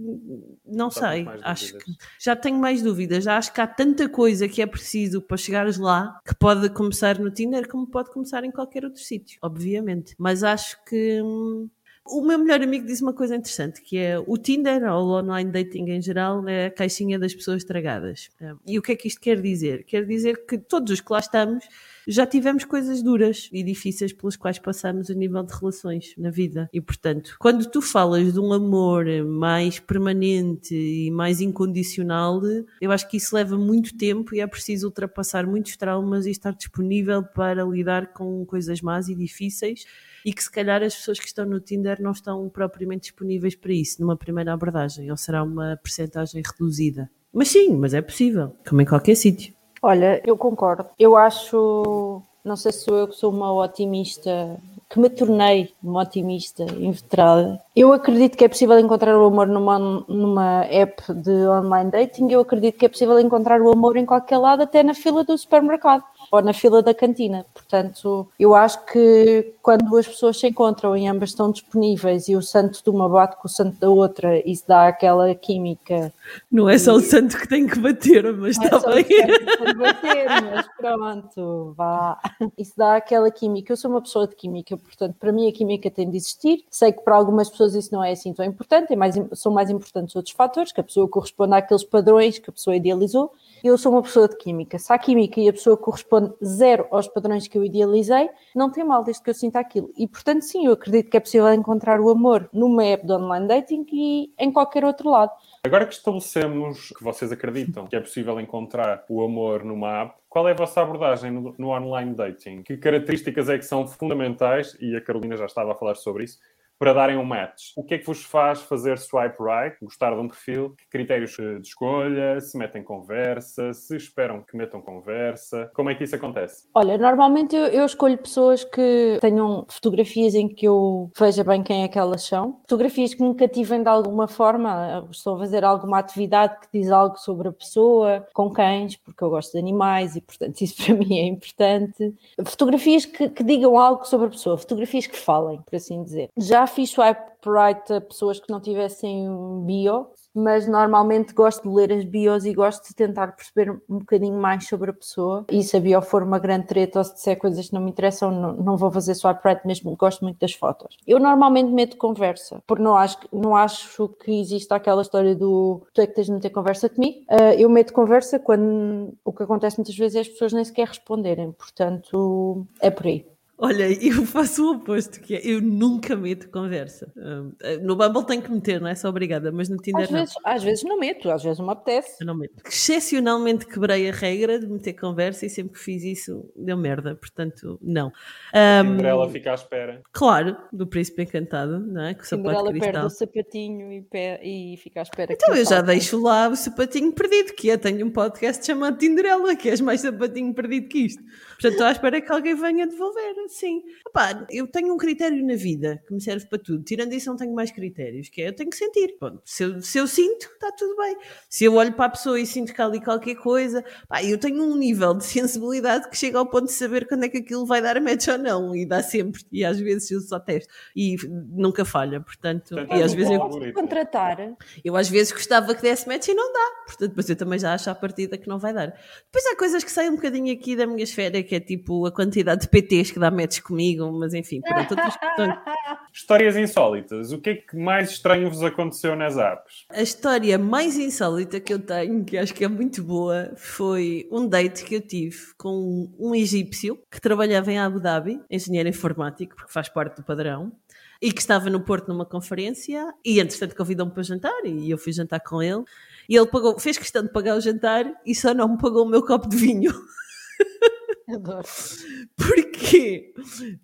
não Só sei. Acho dúvidas. que já tenho mais dúvidas. Já acho que há tanta coisa que é preciso para chegares lá que pode começar no Tinder como pode começar em qualquer outro sítio, obviamente. Mas acho que. hum, o meu melhor amigo disse uma coisa interessante, que é o Tinder, ou o online dating em geral, é a caixinha das pessoas estragadas. É, E o que é que isto quer dizer? Quer dizer que todos os que lá estamos já tivemos coisas duras e difíceis pelas quais passamos a nível de relações na vida. E, portanto, quando tu falas de um amor mais permanente e mais incondicional, eu acho que isso leva muito tempo e é preciso ultrapassar muitos traumas e estar disponível para lidar com coisas más e difíceis e que se calhar as pessoas que estão no Tinder não estão propriamente disponíveis para isso numa primeira abordagem, ou será uma percentagem reduzida. Mas sim, mas é possível, como em qualquer sítio. Olha, eu concordo. Eu acho, não sei se sou eu que sou uma otimista, que me tornei uma otimista inveterada. Eu acredito que é possível encontrar o amor numa, numa app de online dating. Eu acredito que é possível encontrar o amor em qualquer lado, até na fila do supermercado ou na fila da cantina. Portanto, eu acho que quando as pessoas se encontram e ambas estão disponíveis e o santo de uma bate com o santo da outra e se dá aquela química Não é só o santo que tem que bater, mas é está só bem. [LAUGHS] bater, mas pronto, vá. Isso dá aquela química. Eu sou uma pessoa de química, portanto, para mim a química tem de existir. Sei que para algumas pessoas isso não é assim tão importante, é mais, são mais importantes outros fatores, que a pessoa corresponde àqueles padrões que a pessoa idealizou. Eu sou uma pessoa de química. Se há química e a pessoa corresponde zero aos padrões que eu idealizei, não tem mal desde que eu sinta aquilo. E, portanto, sim, eu acredito que é possível encontrar o amor numa app de online dating e em qualquer outro lado. Agora que estabelecemos que vocês acreditam que é possível encontrar o amor numa app, qual é a vossa abordagem no, no online dating? Que características é que são fundamentais, e a Carolina já estava a falar sobre isso, para darem um match? O que é que vos faz fazer swipe right, gostar de um perfil? Critérios eh, de escolha? Se metem conversa? Se esperam que metam conversa? Como é que isso acontece? Olha, normalmente eu, eu escolho pessoas que tenham fotografias em que eu veja bem quem é que elas são, fotografias que me cativem de alguma forma. Estou a fazer alguma atividade que diz algo sobre a pessoa, com cães, porque eu gosto de animais e, portanto, [LAUGHS] isso para mim é importante. Fotografias que, que digam algo sobre a pessoa, fotografias que falem, por assim dizer. Já fiz swipe right a pessoas que não tivessem bio, mas normalmente gosto de ler as bios e gosto de tentar perceber um bocadinho mais sobre a pessoa. E se a bio for uma grande treta ou se disser coisas que não me interessam, não, não vou fazer swipe right mesmo, gosto muito das fotos. Eu normalmente meto conversa, porque não acho, não acho que exista aquela história do tu é que tens de meter conversa comigo. Ah, eu meto conversa quando o que acontece muitas vezes é as pessoas nem sequer responderem, portanto é por aí. Olha, eu faço o oposto, que é eu nunca meto conversa. Um, no Bumble tenho que meter, não é só obrigada, mas no Tinder Às não. vezes, às vezes não meto, às vezes não me apetece. Eu não meto. Excepcionalmente quebrei a regra de meter conversa e sempre que fiz isso deu merda, portanto, não. Um, Cinderela fica à espera. claro, do príncipe encantado, não é? Com o Cinderela de perde o sapatinho e, pe- e fica à espera Então que eu já falte. deixo lá o sapatinho perdido, que é, tenho um podcast chamado Tinderela, que és mais sapatinho perdido que isto. Portanto, estou à espera que alguém venha devolver, sim. Epá, eu tenho um critério na vida que me serve para tudo. Tirando isso, não tenho mais critérios, que é eu tenho que sentir. Pronto, se, eu, se eu sinto, está tudo bem. Se eu olho para a pessoa e sinto que há ali qualquer coisa, pá, eu tenho um nível de [LAUGHS] sensibilidade que chega ao ponto de saber quando é que aquilo vai dar a match ou não, e dá sempre. E às vezes eu só testo. E nunca falha, portanto. Portanto, e é às vezes eu, bom. Contratar, eu às vezes gostava que desse match e não dá. Portanto, depois eu também já acho à partida que não vai dar. Depois há coisas que saem um bocadinho aqui da minha esfera, que é tipo a quantidade de PTs que dá match comigo, mas enfim, pronto, outras [LAUGHS] questões. Histórias insólitas. O que é que mais estranho vos aconteceu nas apps? A história mais insólita que eu tenho, que acho que é muito boa, foi um date que eu tive com um egípcio que trabalhava em Abu Dhabi, engenheiro informático, porque faz parte do padrão, e que estava no Porto numa conferência, e entretanto convidou-me para jantar, e eu fui jantar com ele, e ele pagou, fez questão de pagar o jantar e só não me pagou o meu copo de vinho. adoro. [LAUGHS] Porquê?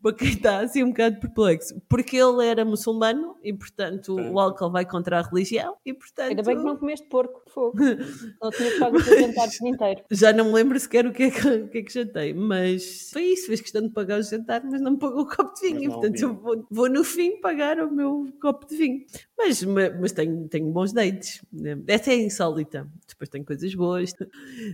Para quem está assim um bocado perplexo. Porque ele era muçulmano e, portanto, o álcool vai contra a religião e, portanto, Ainda bem que não comeste porco, fogo. [LAUGHS] Não tinha pago o jantar inteiro. já não me lembro sequer o que, é que, o que é que jantei. Mas foi isso, fez questão de pagar o jantar, mas não me pagou o copo de vinho. E, portanto, vinho. eu vou, vou no fim pagar o meu copo de vinho. Mas, ma- mas tenho, tenho bons dates. né? Essa é insólita. Depois tenho coisas boas.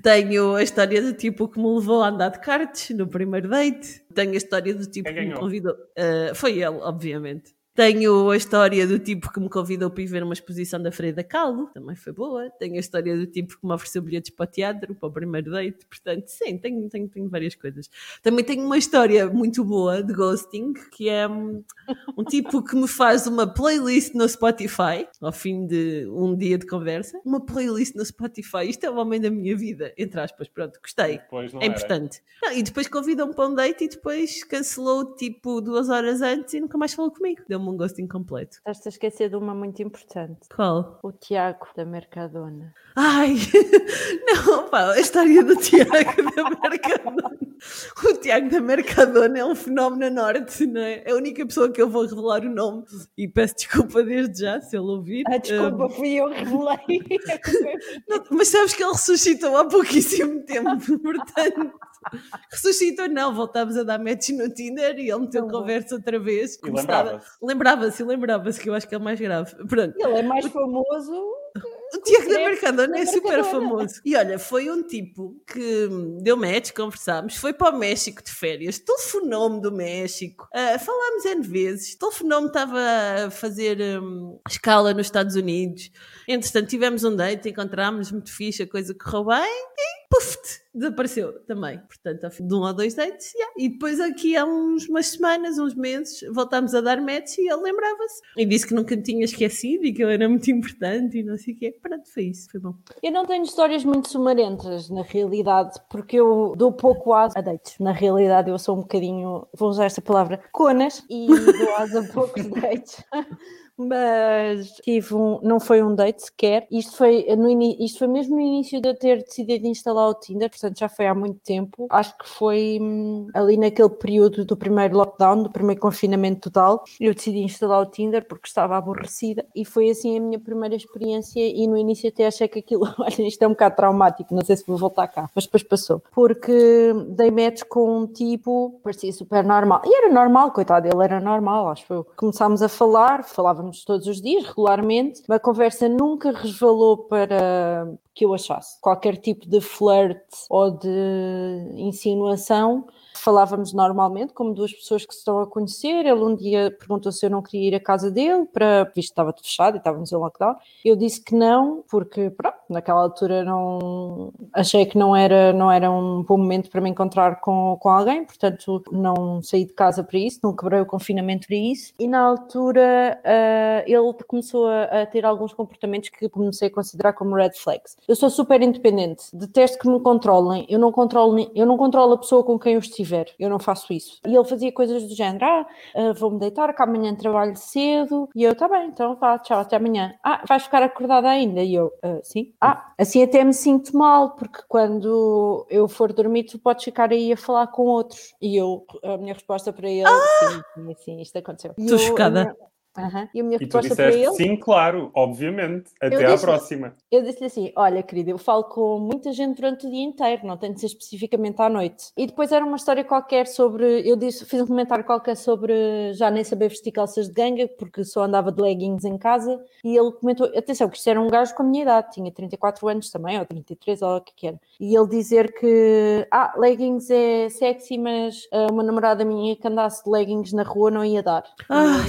Tenho a história do tipo que me levou a andar de karts no primeiro date. Tenho a história do tipo Quem que me convidou. Ah, foi ele, obviamente. Tenho a história do tipo que me convidou para ir ver uma exposição da Freda Kahlo, também foi boa. Tenho a história do tipo que me ofereceu bilhetes para o teatro, para o primeiro date. Portanto, sim, tenho, tenho, tenho várias coisas. Também tenho uma história muito boa de ghosting, que é hum, um tipo que me faz uma playlist no Spotify, ao fim de um dia de conversa. Uma playlist no Spotify. Isto é o homem da minha vida, entre aspas. Pronto, gostei. É importante. Não, e depois convidou-me para um date e depois cancelou tipo duas horas antes e nunca mais falou comigo. Deu-me um gosto incompleto. Estás-te a esquecer de uma muito importante. Qual? O Tiago da Mercadona. Ai, [LAUGHS] não, pá, a história do Tiago da [LAUGHS] Mercadona. [LAUGHS] O Tiago da Mercadona é um fenómeno a norte, não é? É a única pessoa que eu vou revelar o nome e peço desculpa desde já se ele ouvir. Ah, desculpa, fui eu que revelei. [LAUGHS] Não, mas sabes que ele ressuscitou há pouquíssimo tempo, [LAUGHS] portanto. Ressuscitou, não, voltámos a dar match no Tinder e ele meteu bom. conversa outra vez. Lembrava-se. Lembrava-se, lembrava-se, que eu acho que é o mais grave. Pronto. Ele é mais famoso. O Tiago da É, Mercadona é super famoso. E olha, foi um tipo que deu match, conversámos, foi para o México de férias, telefonou-me do México, ah, falámos N vezes, telefonou-me, estava a fazer hum, escala nos Estados Unidos. Entretanto, tivemos um date, encontrámos, muito fixe, a coisa correu bem e puf, desapareceu também. Portanto, de um ou dois dates, yeah. e depois aqui há uns, umas semanas, uns meses, voltámos a dar match e ele lembrava-se. E disse que nunca me tinha esquecido e que eu era muito importante e não sei o quê. Pronto, foi isso, foi bom. Eu não tenho histórias muito sumarentas, na realidade, porque eu dou pouco asa a dates. Na realidade, eu sou um bocadinho, vou usar esta palavra, conas, e dou asa a poucos [LAUGHS] dates. Mas tive um, não foi um date sequer. Isto foi, no, ini- isto foi mesmo no início de eu ter decidido instalar o Tinder, portanto já foi há muito tempo. Acho que foi hum, ali naquele período do primeiro lockdown, do primeiro confinamento total. Eu decidi instalar o Tinder porque estava aborrecida e foi assim a minha primeira experiência. E no início até achei que aquilo, [LAUGHS] olha, isto é um bocado traumático, não sei se vou voltar cá, mas depois passou. Porque dei match com um tipo, parecia super normal. E era normal, coitado, ele era normal, acho eu. Começámos a falar, falávamos todos os dias, regularmente. A conversa nunca resvalou para que eu achasse qualquer tipo de flirt ou de insinuação. Falávamos normalmente, como duas pessoas que se estão a conhecer. Ele um dia perguntou se eu não queria ir à casa dele, para, visto que estava tudo fechado e estávamos em lockdown. Eu disse que não, porque pronto, Naquela altura não achei que não era, não era um bom momento para me encontrar com, com alguém, portanto não saí de casa para isso, não quebrei o confinamento para isso. E na altura uh, ele começou a, a, ter alguns comportamentos que comecei a considerar como red flags. Eu sou super independente, detesto que me controlem, eu não controlo, eu não controlo a pessoa com quem eu estiver, eu não faço isso. E ele fazia coisas do género, ah, uh, vou-me deitar, que amanhã trabalho cedo, e eu, tá bem, então vá, tchau, até amanhã. Ah, vais ficar acordada ainda? E eu, uh, sim. Ah, assim até me sinto mal, porque quando eu for dormir, tu podes ficar aí a falar com outros. E eu, a minha resposta para ele, ah! sim, sim, sim, isto aconteceu. Estou chocada. Uhum. E a minha e resposta para ele. Sim, claro, obviamente. Até à próxima. Eu disse-lhe assim: Olha, querida, eu falo com muita gente durante o dia inteiro, não tem de ser especificamente à noite. E depois era uma história qualquer sobre. Eu disse, fiz um comentário qualquer sobre já nem saber vestir calças de ganga, porque só andava de leggings em casa. E ele comentou: Atenção, que isto era um gajo com a minha idade, tinha 34 anos também, ou 33, ou o que era. E ele dizer que, ah, leggings é sexy, mas uh, uma namorada minha que andasse de leggings na rua não ia dar. Ah,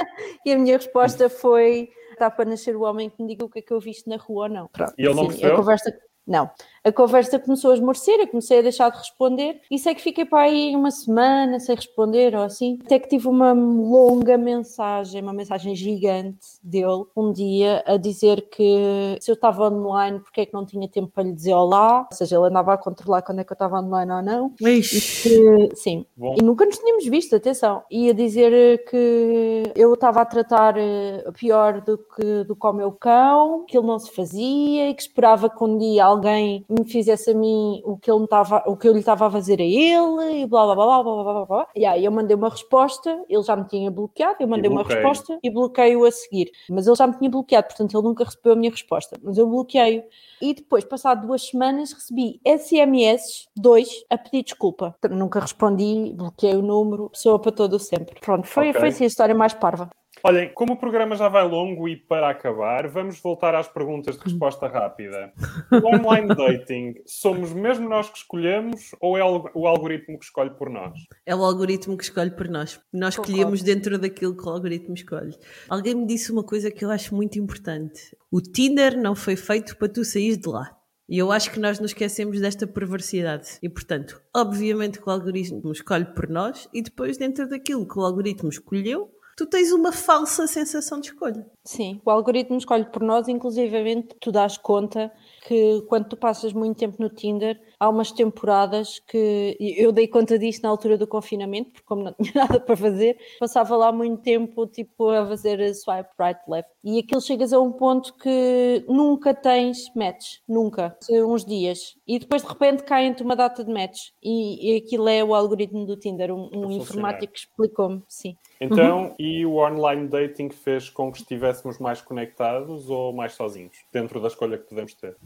[LAUGHS] e a minha resposta foi: está para nascer o homem que me diga o que é que eu viste na rua ou não. Pronto. E ele não a conversa não. A conversa começou a esmorecer, eu comecei a deixar de responder e sei que fiquei para aí uma semana sem responder ou assim. Até que tive uma longa mensagem, uma mensagem gigante dele um dia a dizer que se eu estava online, porque é que não tinha tempo para lhe dizer olá, ou seja, ele andava a controlar quando é que eu estava online ou não. Ixi. E que, sim, Bom. e nunca nos tínhamos visto, atenção. E a dizer que eu estava a tratar eh, pior do que, do que o meu cão, que ele não se fazia e que esperava que um dia alguém me fizesse a mim o que, ele tava, o que eu lhe estava a fazer a ele e blá blá blá blá blá blá blá. E aí eu mandei uma resposta, ele já me tinha bloqueado, eu mandei uma resposta e bloqueei-o a seguir. Mas ele já me tinha bloqueado, portanto ele nunca recebeu a minha resposta. Mas eu bloqueei-o. E depois, passado duas semanas, recebi SMS, dois, a pedir desculpa. Nunca respondi, bloqueei o número, pessoa para todo o sempre. Pronto, foi, okay. foi assim a história mais parva. Olhem, como o programa já vai longo e para acabar, vamos voltar às perguntas de resposta rápida. O online dating, somos mesmo nós que escolhemos ou é o algoritmo que escolhe por nós? É o algoritmo que escolhe por nós. Nós escolhemos dentro daquilo que o algoritmo escolhe. Alguém me disse uma coisa que eu acho muito importante. O Tinder não foi feito para tu sair de lá. E eu acho que nós nos esquecemos desta perversidade. E, portanto, obviamente que o algoritmo escolhe por nós e depois, dentro daquilo que o algoritmo escolheu, tu tens uma falsa sensação de escolha. Sim, o algoritmo escolhe por nós, inclusivamente tu dás conta que quando tu passas muito tempo no Tinder, há umas temporadas que eu dei conta disso na altura do confinamento, porque como não [LAUGHS] tinha nada para fazer, passava lá muito tempo tipo a fazer swipe right left. E aquilo chegas a um ponto que nunca tens match, nunca, uns dias. E depois de repente cai-te uma data de match. E, e aquilo é o algoritmo do Tinder, um, um informático explicou-me, sim. Então, uhum. e o online dating fez com que estivéssemos mais conectados ou mais sozinhos, dentro da escolha que podemos ter?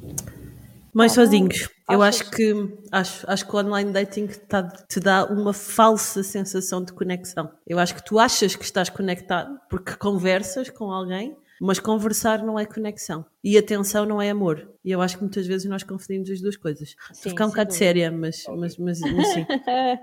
Mais ah, sozinhos. Eu acho que, acho, acho que o online dating tá, te dá uma falsa sensação de conexão. Eu acho que tu achas que estás conectado porque conversas com alguém, mas conversar não é conexão. E atenção não é amor. E eu acho que muitas vezes nós confundimos as duas coisas. Sim, ficar um bocado séria, mas, mas, mas, mas, sim.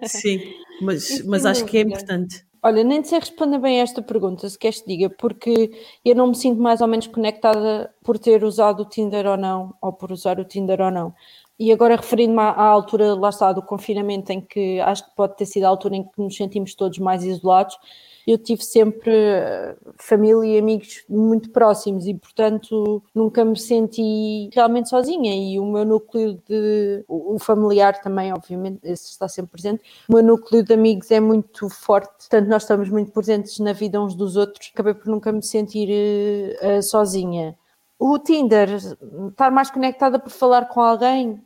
[LAUGHS] sim, mas, mas acho que é importante. Olha, nem sei responder bem a esta pergunta, se queres te diga, porque eu não me sinto mais ou menos conectada por ter usado o Tinder ou não, ou por usar o Tinder ou não. E agora referindo-me à, altura, lá está, do confinamento, em que acho que pode ter sido a altura em que nos sentimos todos mais isolados, eu tive sempre eh, família e amigos muito próximos e, portanto, nunca me senti realmente sozinha. E o meu núcleo de. O familiar também, obviamente, esse está sempre presente. O meu núcleo de amigos é muito forte, portanto, nós estamos muito presentes na vida uns dos outros. Acabei por nunca me sentir uh, sozinha. O Tinder, estar mais conectada por falar com alguém,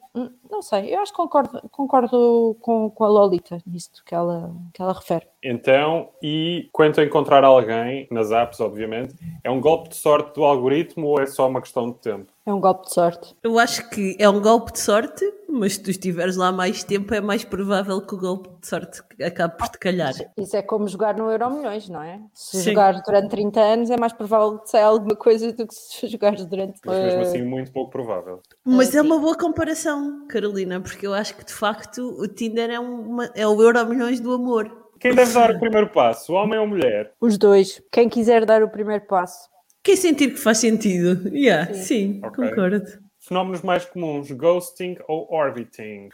não sei, eu acho que concordo, concordo com, com a Lolita nisto que ela, que ela refere. Então, e quanto a encontrar alguém, nas apps, obviamente, é um golpe de sorte do algoritmo ou é só uma questão de tempo? É um golpe de sorte. Eu acho que é um golpe de sorte, mas se tu estiveres lá mais tempo, é mais provável que o golpe de sorte acabe por te calhar. Isso é como jogar no Euro Milhões, não é? Se Sim. jogares durante 30 anos, é mais provável que saia alguma coisa do que se [LAUGHS] jogares durante. Mas mesmo assim, muito pouco provável. Mas é, é uma boa comparação, Carolina, porque eu acho que de facto o Tinder é, uma, é o Euro Milhões do amor. Quem deve dar o primeiro passo, o homem ou mulher? Os dois. Quem quiser dar o primeiro passo. Quem sentir que faz sentido. Yeah, sim, Ok. concordo. Fenómenos mais comuns, ghosting ou orbiting?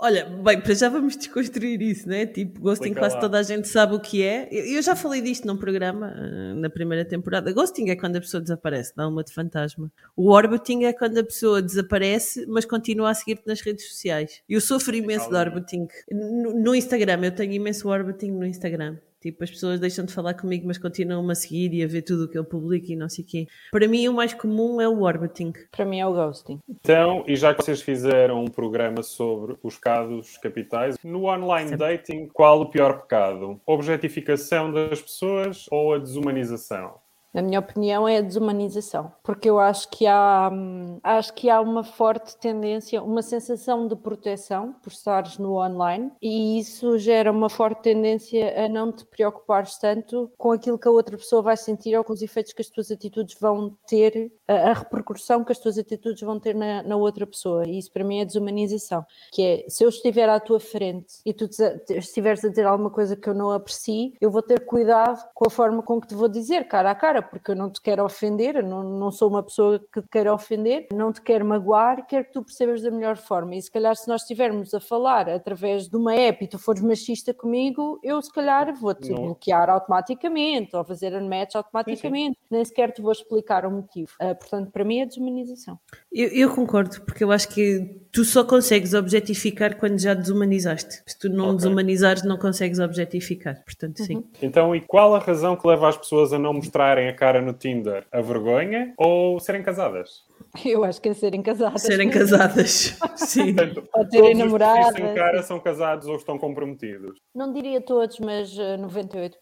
Olha, bem, para já vamos desconstruir isso, né? Tipo, ghosting Explica quase lá. toda a gente sabe o que é. Eu já falei disto num programa, eh, na primeira temporada. Ghosting é quando a pessoa desaparece, dá uma de fantasma. O orbiting é quando a pessoa desaparece, mas continua a seguir-te nas redes sociais. Eu sofro imenso de orbiting. No Instagram, eu tenho imenso orbiting no Instagram. Tipo, as pessoas deixam de falar comigo, mas continuam a seguir e a ver tudo o que eu publico e não sei o quê. Para mim, o mais comum é o orbiting. Para mim é o ghosting. Então, e já que vocês fizeram um programa sobre os pecados capitais, no online dating, qual o pior pecado? Objetificação das pessoas ou a desumanização? Na minha opinião, é a desumanização, porque eu acho que há, hum, acho que há uma forte tendência, uma sensação de proteção por estares no online, e isso gera uma forte tendência a não te preocupares tanto com aquilo que a outra pessoa vai sentir ou com os efeitos que as tuas atitudes vão ter, a, a repercussão que as tuas atitudes vão ter na, na outra pessoa. E isso para mim é desumanização, que é se eu estiver à tua frente e tu estiveres a dizer alguma coisa que eu não aprecio, eu vou ter cuidado com a forma com que te vou dizer, cara a cara, porque eu não te quero ofender, não, não sou uma pessoa que te queira ofender, não te quero magoar, quero que tu percebas da melhor forma. E se calhar, se nós estivermos a falar através de uma app e tu fores machista comigo, eu se calhar vou-te Não. bloquear automaticamente ou fazer unmatch automaticamente, nem sequer te vou explicar o motivo. Ah, portanto, para mim é desumanização. Eu, eu concordo, porque eu acho que tu só consegues objetificar quando já desumanizaste. Se tu não Ok. desumanizares, não consegues objetificar. Portanto, sim. Então, e qual a razão que leva as pessoas a não mostrarem a cara no Tinder? A vergonha ou serem casadas? Eu acho que é serem casadas. Serem casadas. [LAUGHS] sim. Portanto, Ou terem todos os cara são casados ou estão comprometidos. Não diria todos, mas ah, 98%.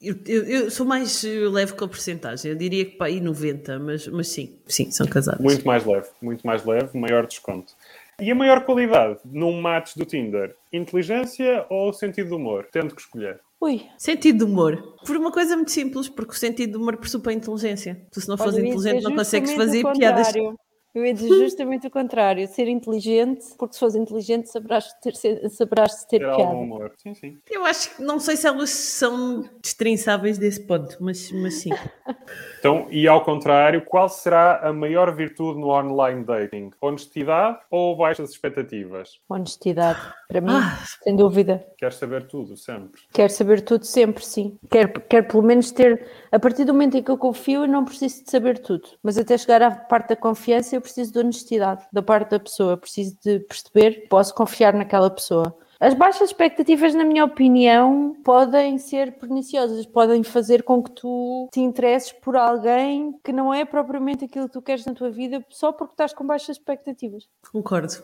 Eu, eu- eu sou mais eh, leve com a porcentagem. Eu diria que para aí 90, mas, mas sim, sim, são casados. Muito mais leve, muito mais leve, maior desconto. E a maior qualidade num match do Tinder? Inteligência ou sentido de humor? Tendo que escolher. Ui, Sentido de humor. Por uma coisa muito simples, porque o sentido de humor pressupõe inteligência. Tu, se não fores inteligente, não consegues fazer piadas. Eu ia dizer justamente o contrário, ser inteligente, porque se fores inteligente saberás ter, saberás ter Ter piada. algum humor. Sim, sim. Eu acho que não sei se elas são destrinçáveis desse ponto, mas, mas sim. [LAUGHS] Então, e ao contrário, qual será a maior virtude no online dating? Honestidade ou baixas expectativas? Honestidade, para mim, Ah. sem dúvida. Queres saber tudo, sempre. Quero saber tudo sempre, sim. Quero, quero pelo menos ter, a partir do momento em que eu confio, eu não preciso de saber tudo. Mas até chegar à parte da confiança, eu preciso de honestidade da parte da pessoa. Preciso de perceber que posso confiar naquela pessoa. As baixas expectativas, na minha opinião, podem ser perniciosas, podem fazer com que tu te interesses por alguém que não é propriamente aquilo que tu queres na tua vida só porque estás com baixas expectativas. Concordo.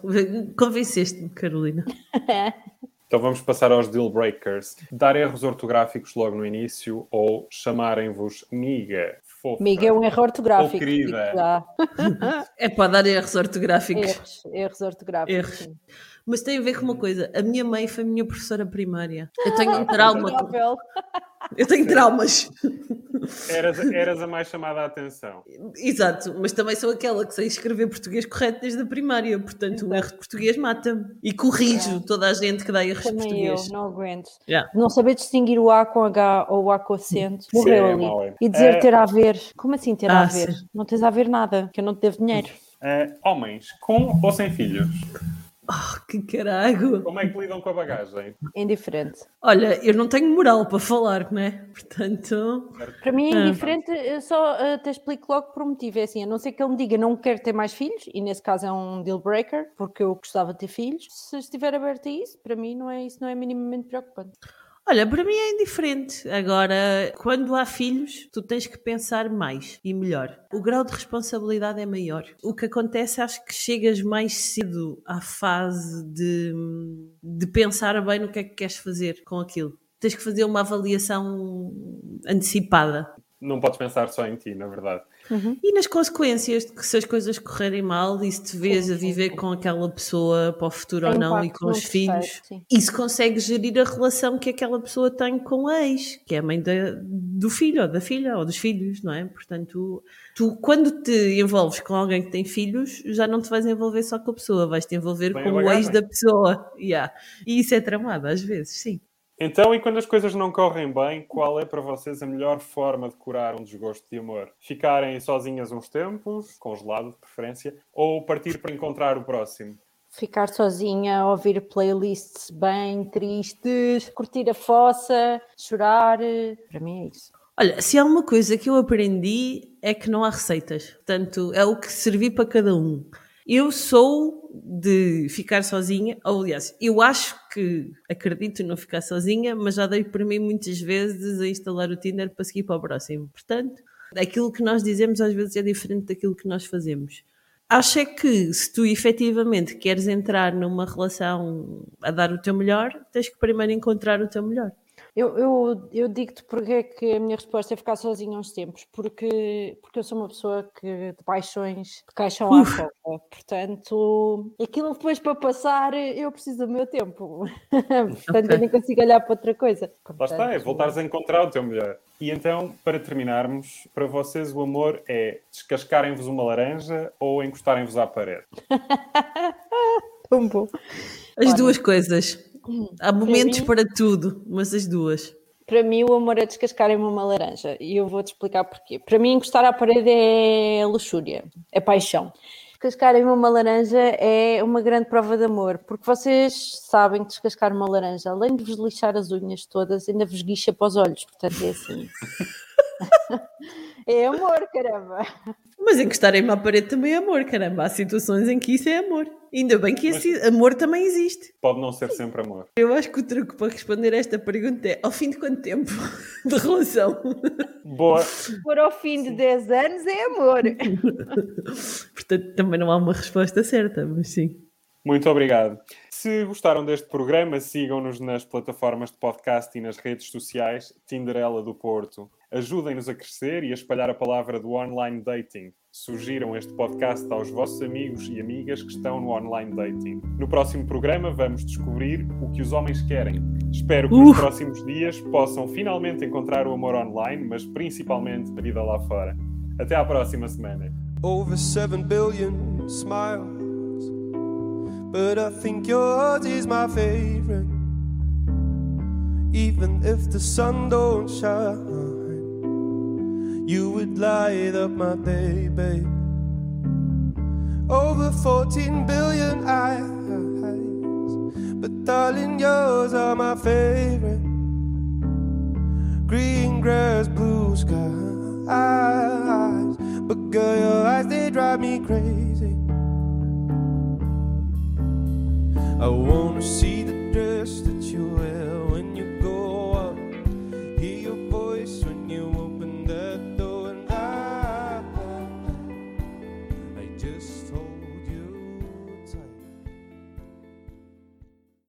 Convenceste-me, Carolina. [LAUGHS] Então vamos passar aos deal breakers. Dar erros ortográficos logo no início ou chamarem-vos miga, fofa. Amiga, é um erro ortográfico. Oh, querida. [LAUGHS] É para dar erros ortográficos. Erros, erros ortográficos. Erros. Sim. Mas tem a ver com uma coisa. A minha mãe foi minha professora primária. Eu tenho um [LAUGHS] trauma. Eu tenho traumas. Eras, eras a mais chamada a atenção. Exato, mas também sou aquela que sei escrever português correto desde a primária. Portanto, um erro de português mata-me. E corrijo toda a gente que dá erros de Também eu, português. não aguento. Yeah. Não saber distinguir o A com H ou o A com acento. Sim, Morreu é ali. é. E dizer É. ter a ver. Como assim ter a Ah, ver? sim. Não tens a ver nada, que eu não te devo dinheiro. Eh, homens, com ou sem filhos? Oh, que caralho. Como é que lidam com a bagagem? Indiferente. Olha, eu não tenho moral para falar, não é? Portanto, Para mim é Ah. indiferente, eu só eh, te explico logo por um motivo. É assim, a não ser que ele me diga não quero ter mais filhos, e nesse caso é um deal breaker, porque eu gostava de ter filhos. Se estiver aberto a isso, para mim não é, isso não é minimamente preocupante. Olha, para mim é indiferente. Agora, quando há filhos, tu tens que pensar mais e melhor. O grau de responsabilidade é maior. O que acontece, acho que chegas mais cedo à fase de, de pensar bem no que é que queres fazer com aquilo. Tens que fazer uma avaliação antecipada. Não podes pensar só em ti, na verdade. E nas consequências de que se as coisas correrem mal e se te vês a viver com aquela pessoa para o futuro Tem ou não e com os filhos, terceiro, sim. isso consegue gerir a relação que aquela pessoa tem com a ex, que é a mãe da- do filho ou da filha ou dos filhos, não é? Portanto, tu quando te envolves com alguém que tem filhos, já não te vais envolver só com a pessoa, vais te envolver Bem com a o ex da pessoa. Yeah. E isso é tramado às vezes, sim. Então, e quando as coisas não correm bem, qual é para vocês a melhor forma de curar um desgosto de amor? Ficarem sozinhas uns tempos, congelado de preferência, ou partir para encontrar o próximo? Ficar sozinha, ouvir playlists bem tristes, curtir a fossa, chorar. Para mim é isso. Olha, se há uma coisa que eu aprendi é que não há receitas. Portanto, é o que servir para cada um. Eu sou de ficar sozinha, ou aliás, eu acho que acredito não ficar sozinha, mas já dei para mim muitas vezes a instalar o Tinder para seguir para o próximo. Portanto, aquilo que nós dizemos às vezes é diferente daquilo que nós fazemos. Acho é que se tu efetivamente queres entrar numa relação a dar o teu melhor, tens que primeiro encontrar o teu melhor. Eu, eu, eu digo-te porque é que a minha resposta é ficar sozinha uns tempos, porque, porque eu sou uma pessoa que de paixões de caixão à fofa. Portanto, aquilo depois para passar, eu preciso do meu tempo. [LAUGHS] Portanto, okay. eu nem consigo olhar para outra coisa. Lá está, é voltares a encontrar o teu melhor. E então, para terminarmos, para vocês o amor é descascarem-vos uma laranja ou encostarem-vos à parede? [LAUGHS] Tão bom. As duas coisas. Há momentos para, mim, para tudo, mas as duas. Para mim, o amor é descascarem-me uma laranja. E eu vou-te explicar porquê. Para mim, encostar à parede é luxúria, é paixão. Descascarem-me uma laranja é uma grande prova de amor, porque vocês sabem que descascar uma laranja, além de vos lixar as unhas todas, ainda vos guicha para os olhos. Portanto, é assim. [LAUGHS] [LAUGHS] é amor, caramba. Mas encostarem-me à parede também é amor, caramba. Há situações em que isso é amor. Ainda bem que esse amor também existe. Pode não ser sempre amor. Eu acho que o truque para responder a esta pergunta é ao fim de quanto tempo [LAUGHS] de relação? Boa. Se for ao fim de 10 anos é amor. [LAUGHS] Portanto, também não há uma resposta certa, mas sim. Muito obrigado. Se gostaram deste programa, sigam-nos nas plataformas de podcast e nas redes sociais Tinderela do Porto. Ajudem-nos a crescer e a espalhar a palavra do online dating. Sugiram este podcast aos vossos amigos e amigas que estão no online dating. No próximo programa vamos descobrir o que os homens querem. Espero que uh. nos próximos dias possam finalmente encontrar o amor online, mas principalmente a vida lá fora. Até à próxima semana. Over 7 billion smiles But I think yours is my favorite Even if the sun don't shine you would light up my day, babe. Over 14 billion eyes, but darling, yours are my favorite. Green grass, blue skies, but girl, your eyes they drive me crazy. I wanna see the dress that you wear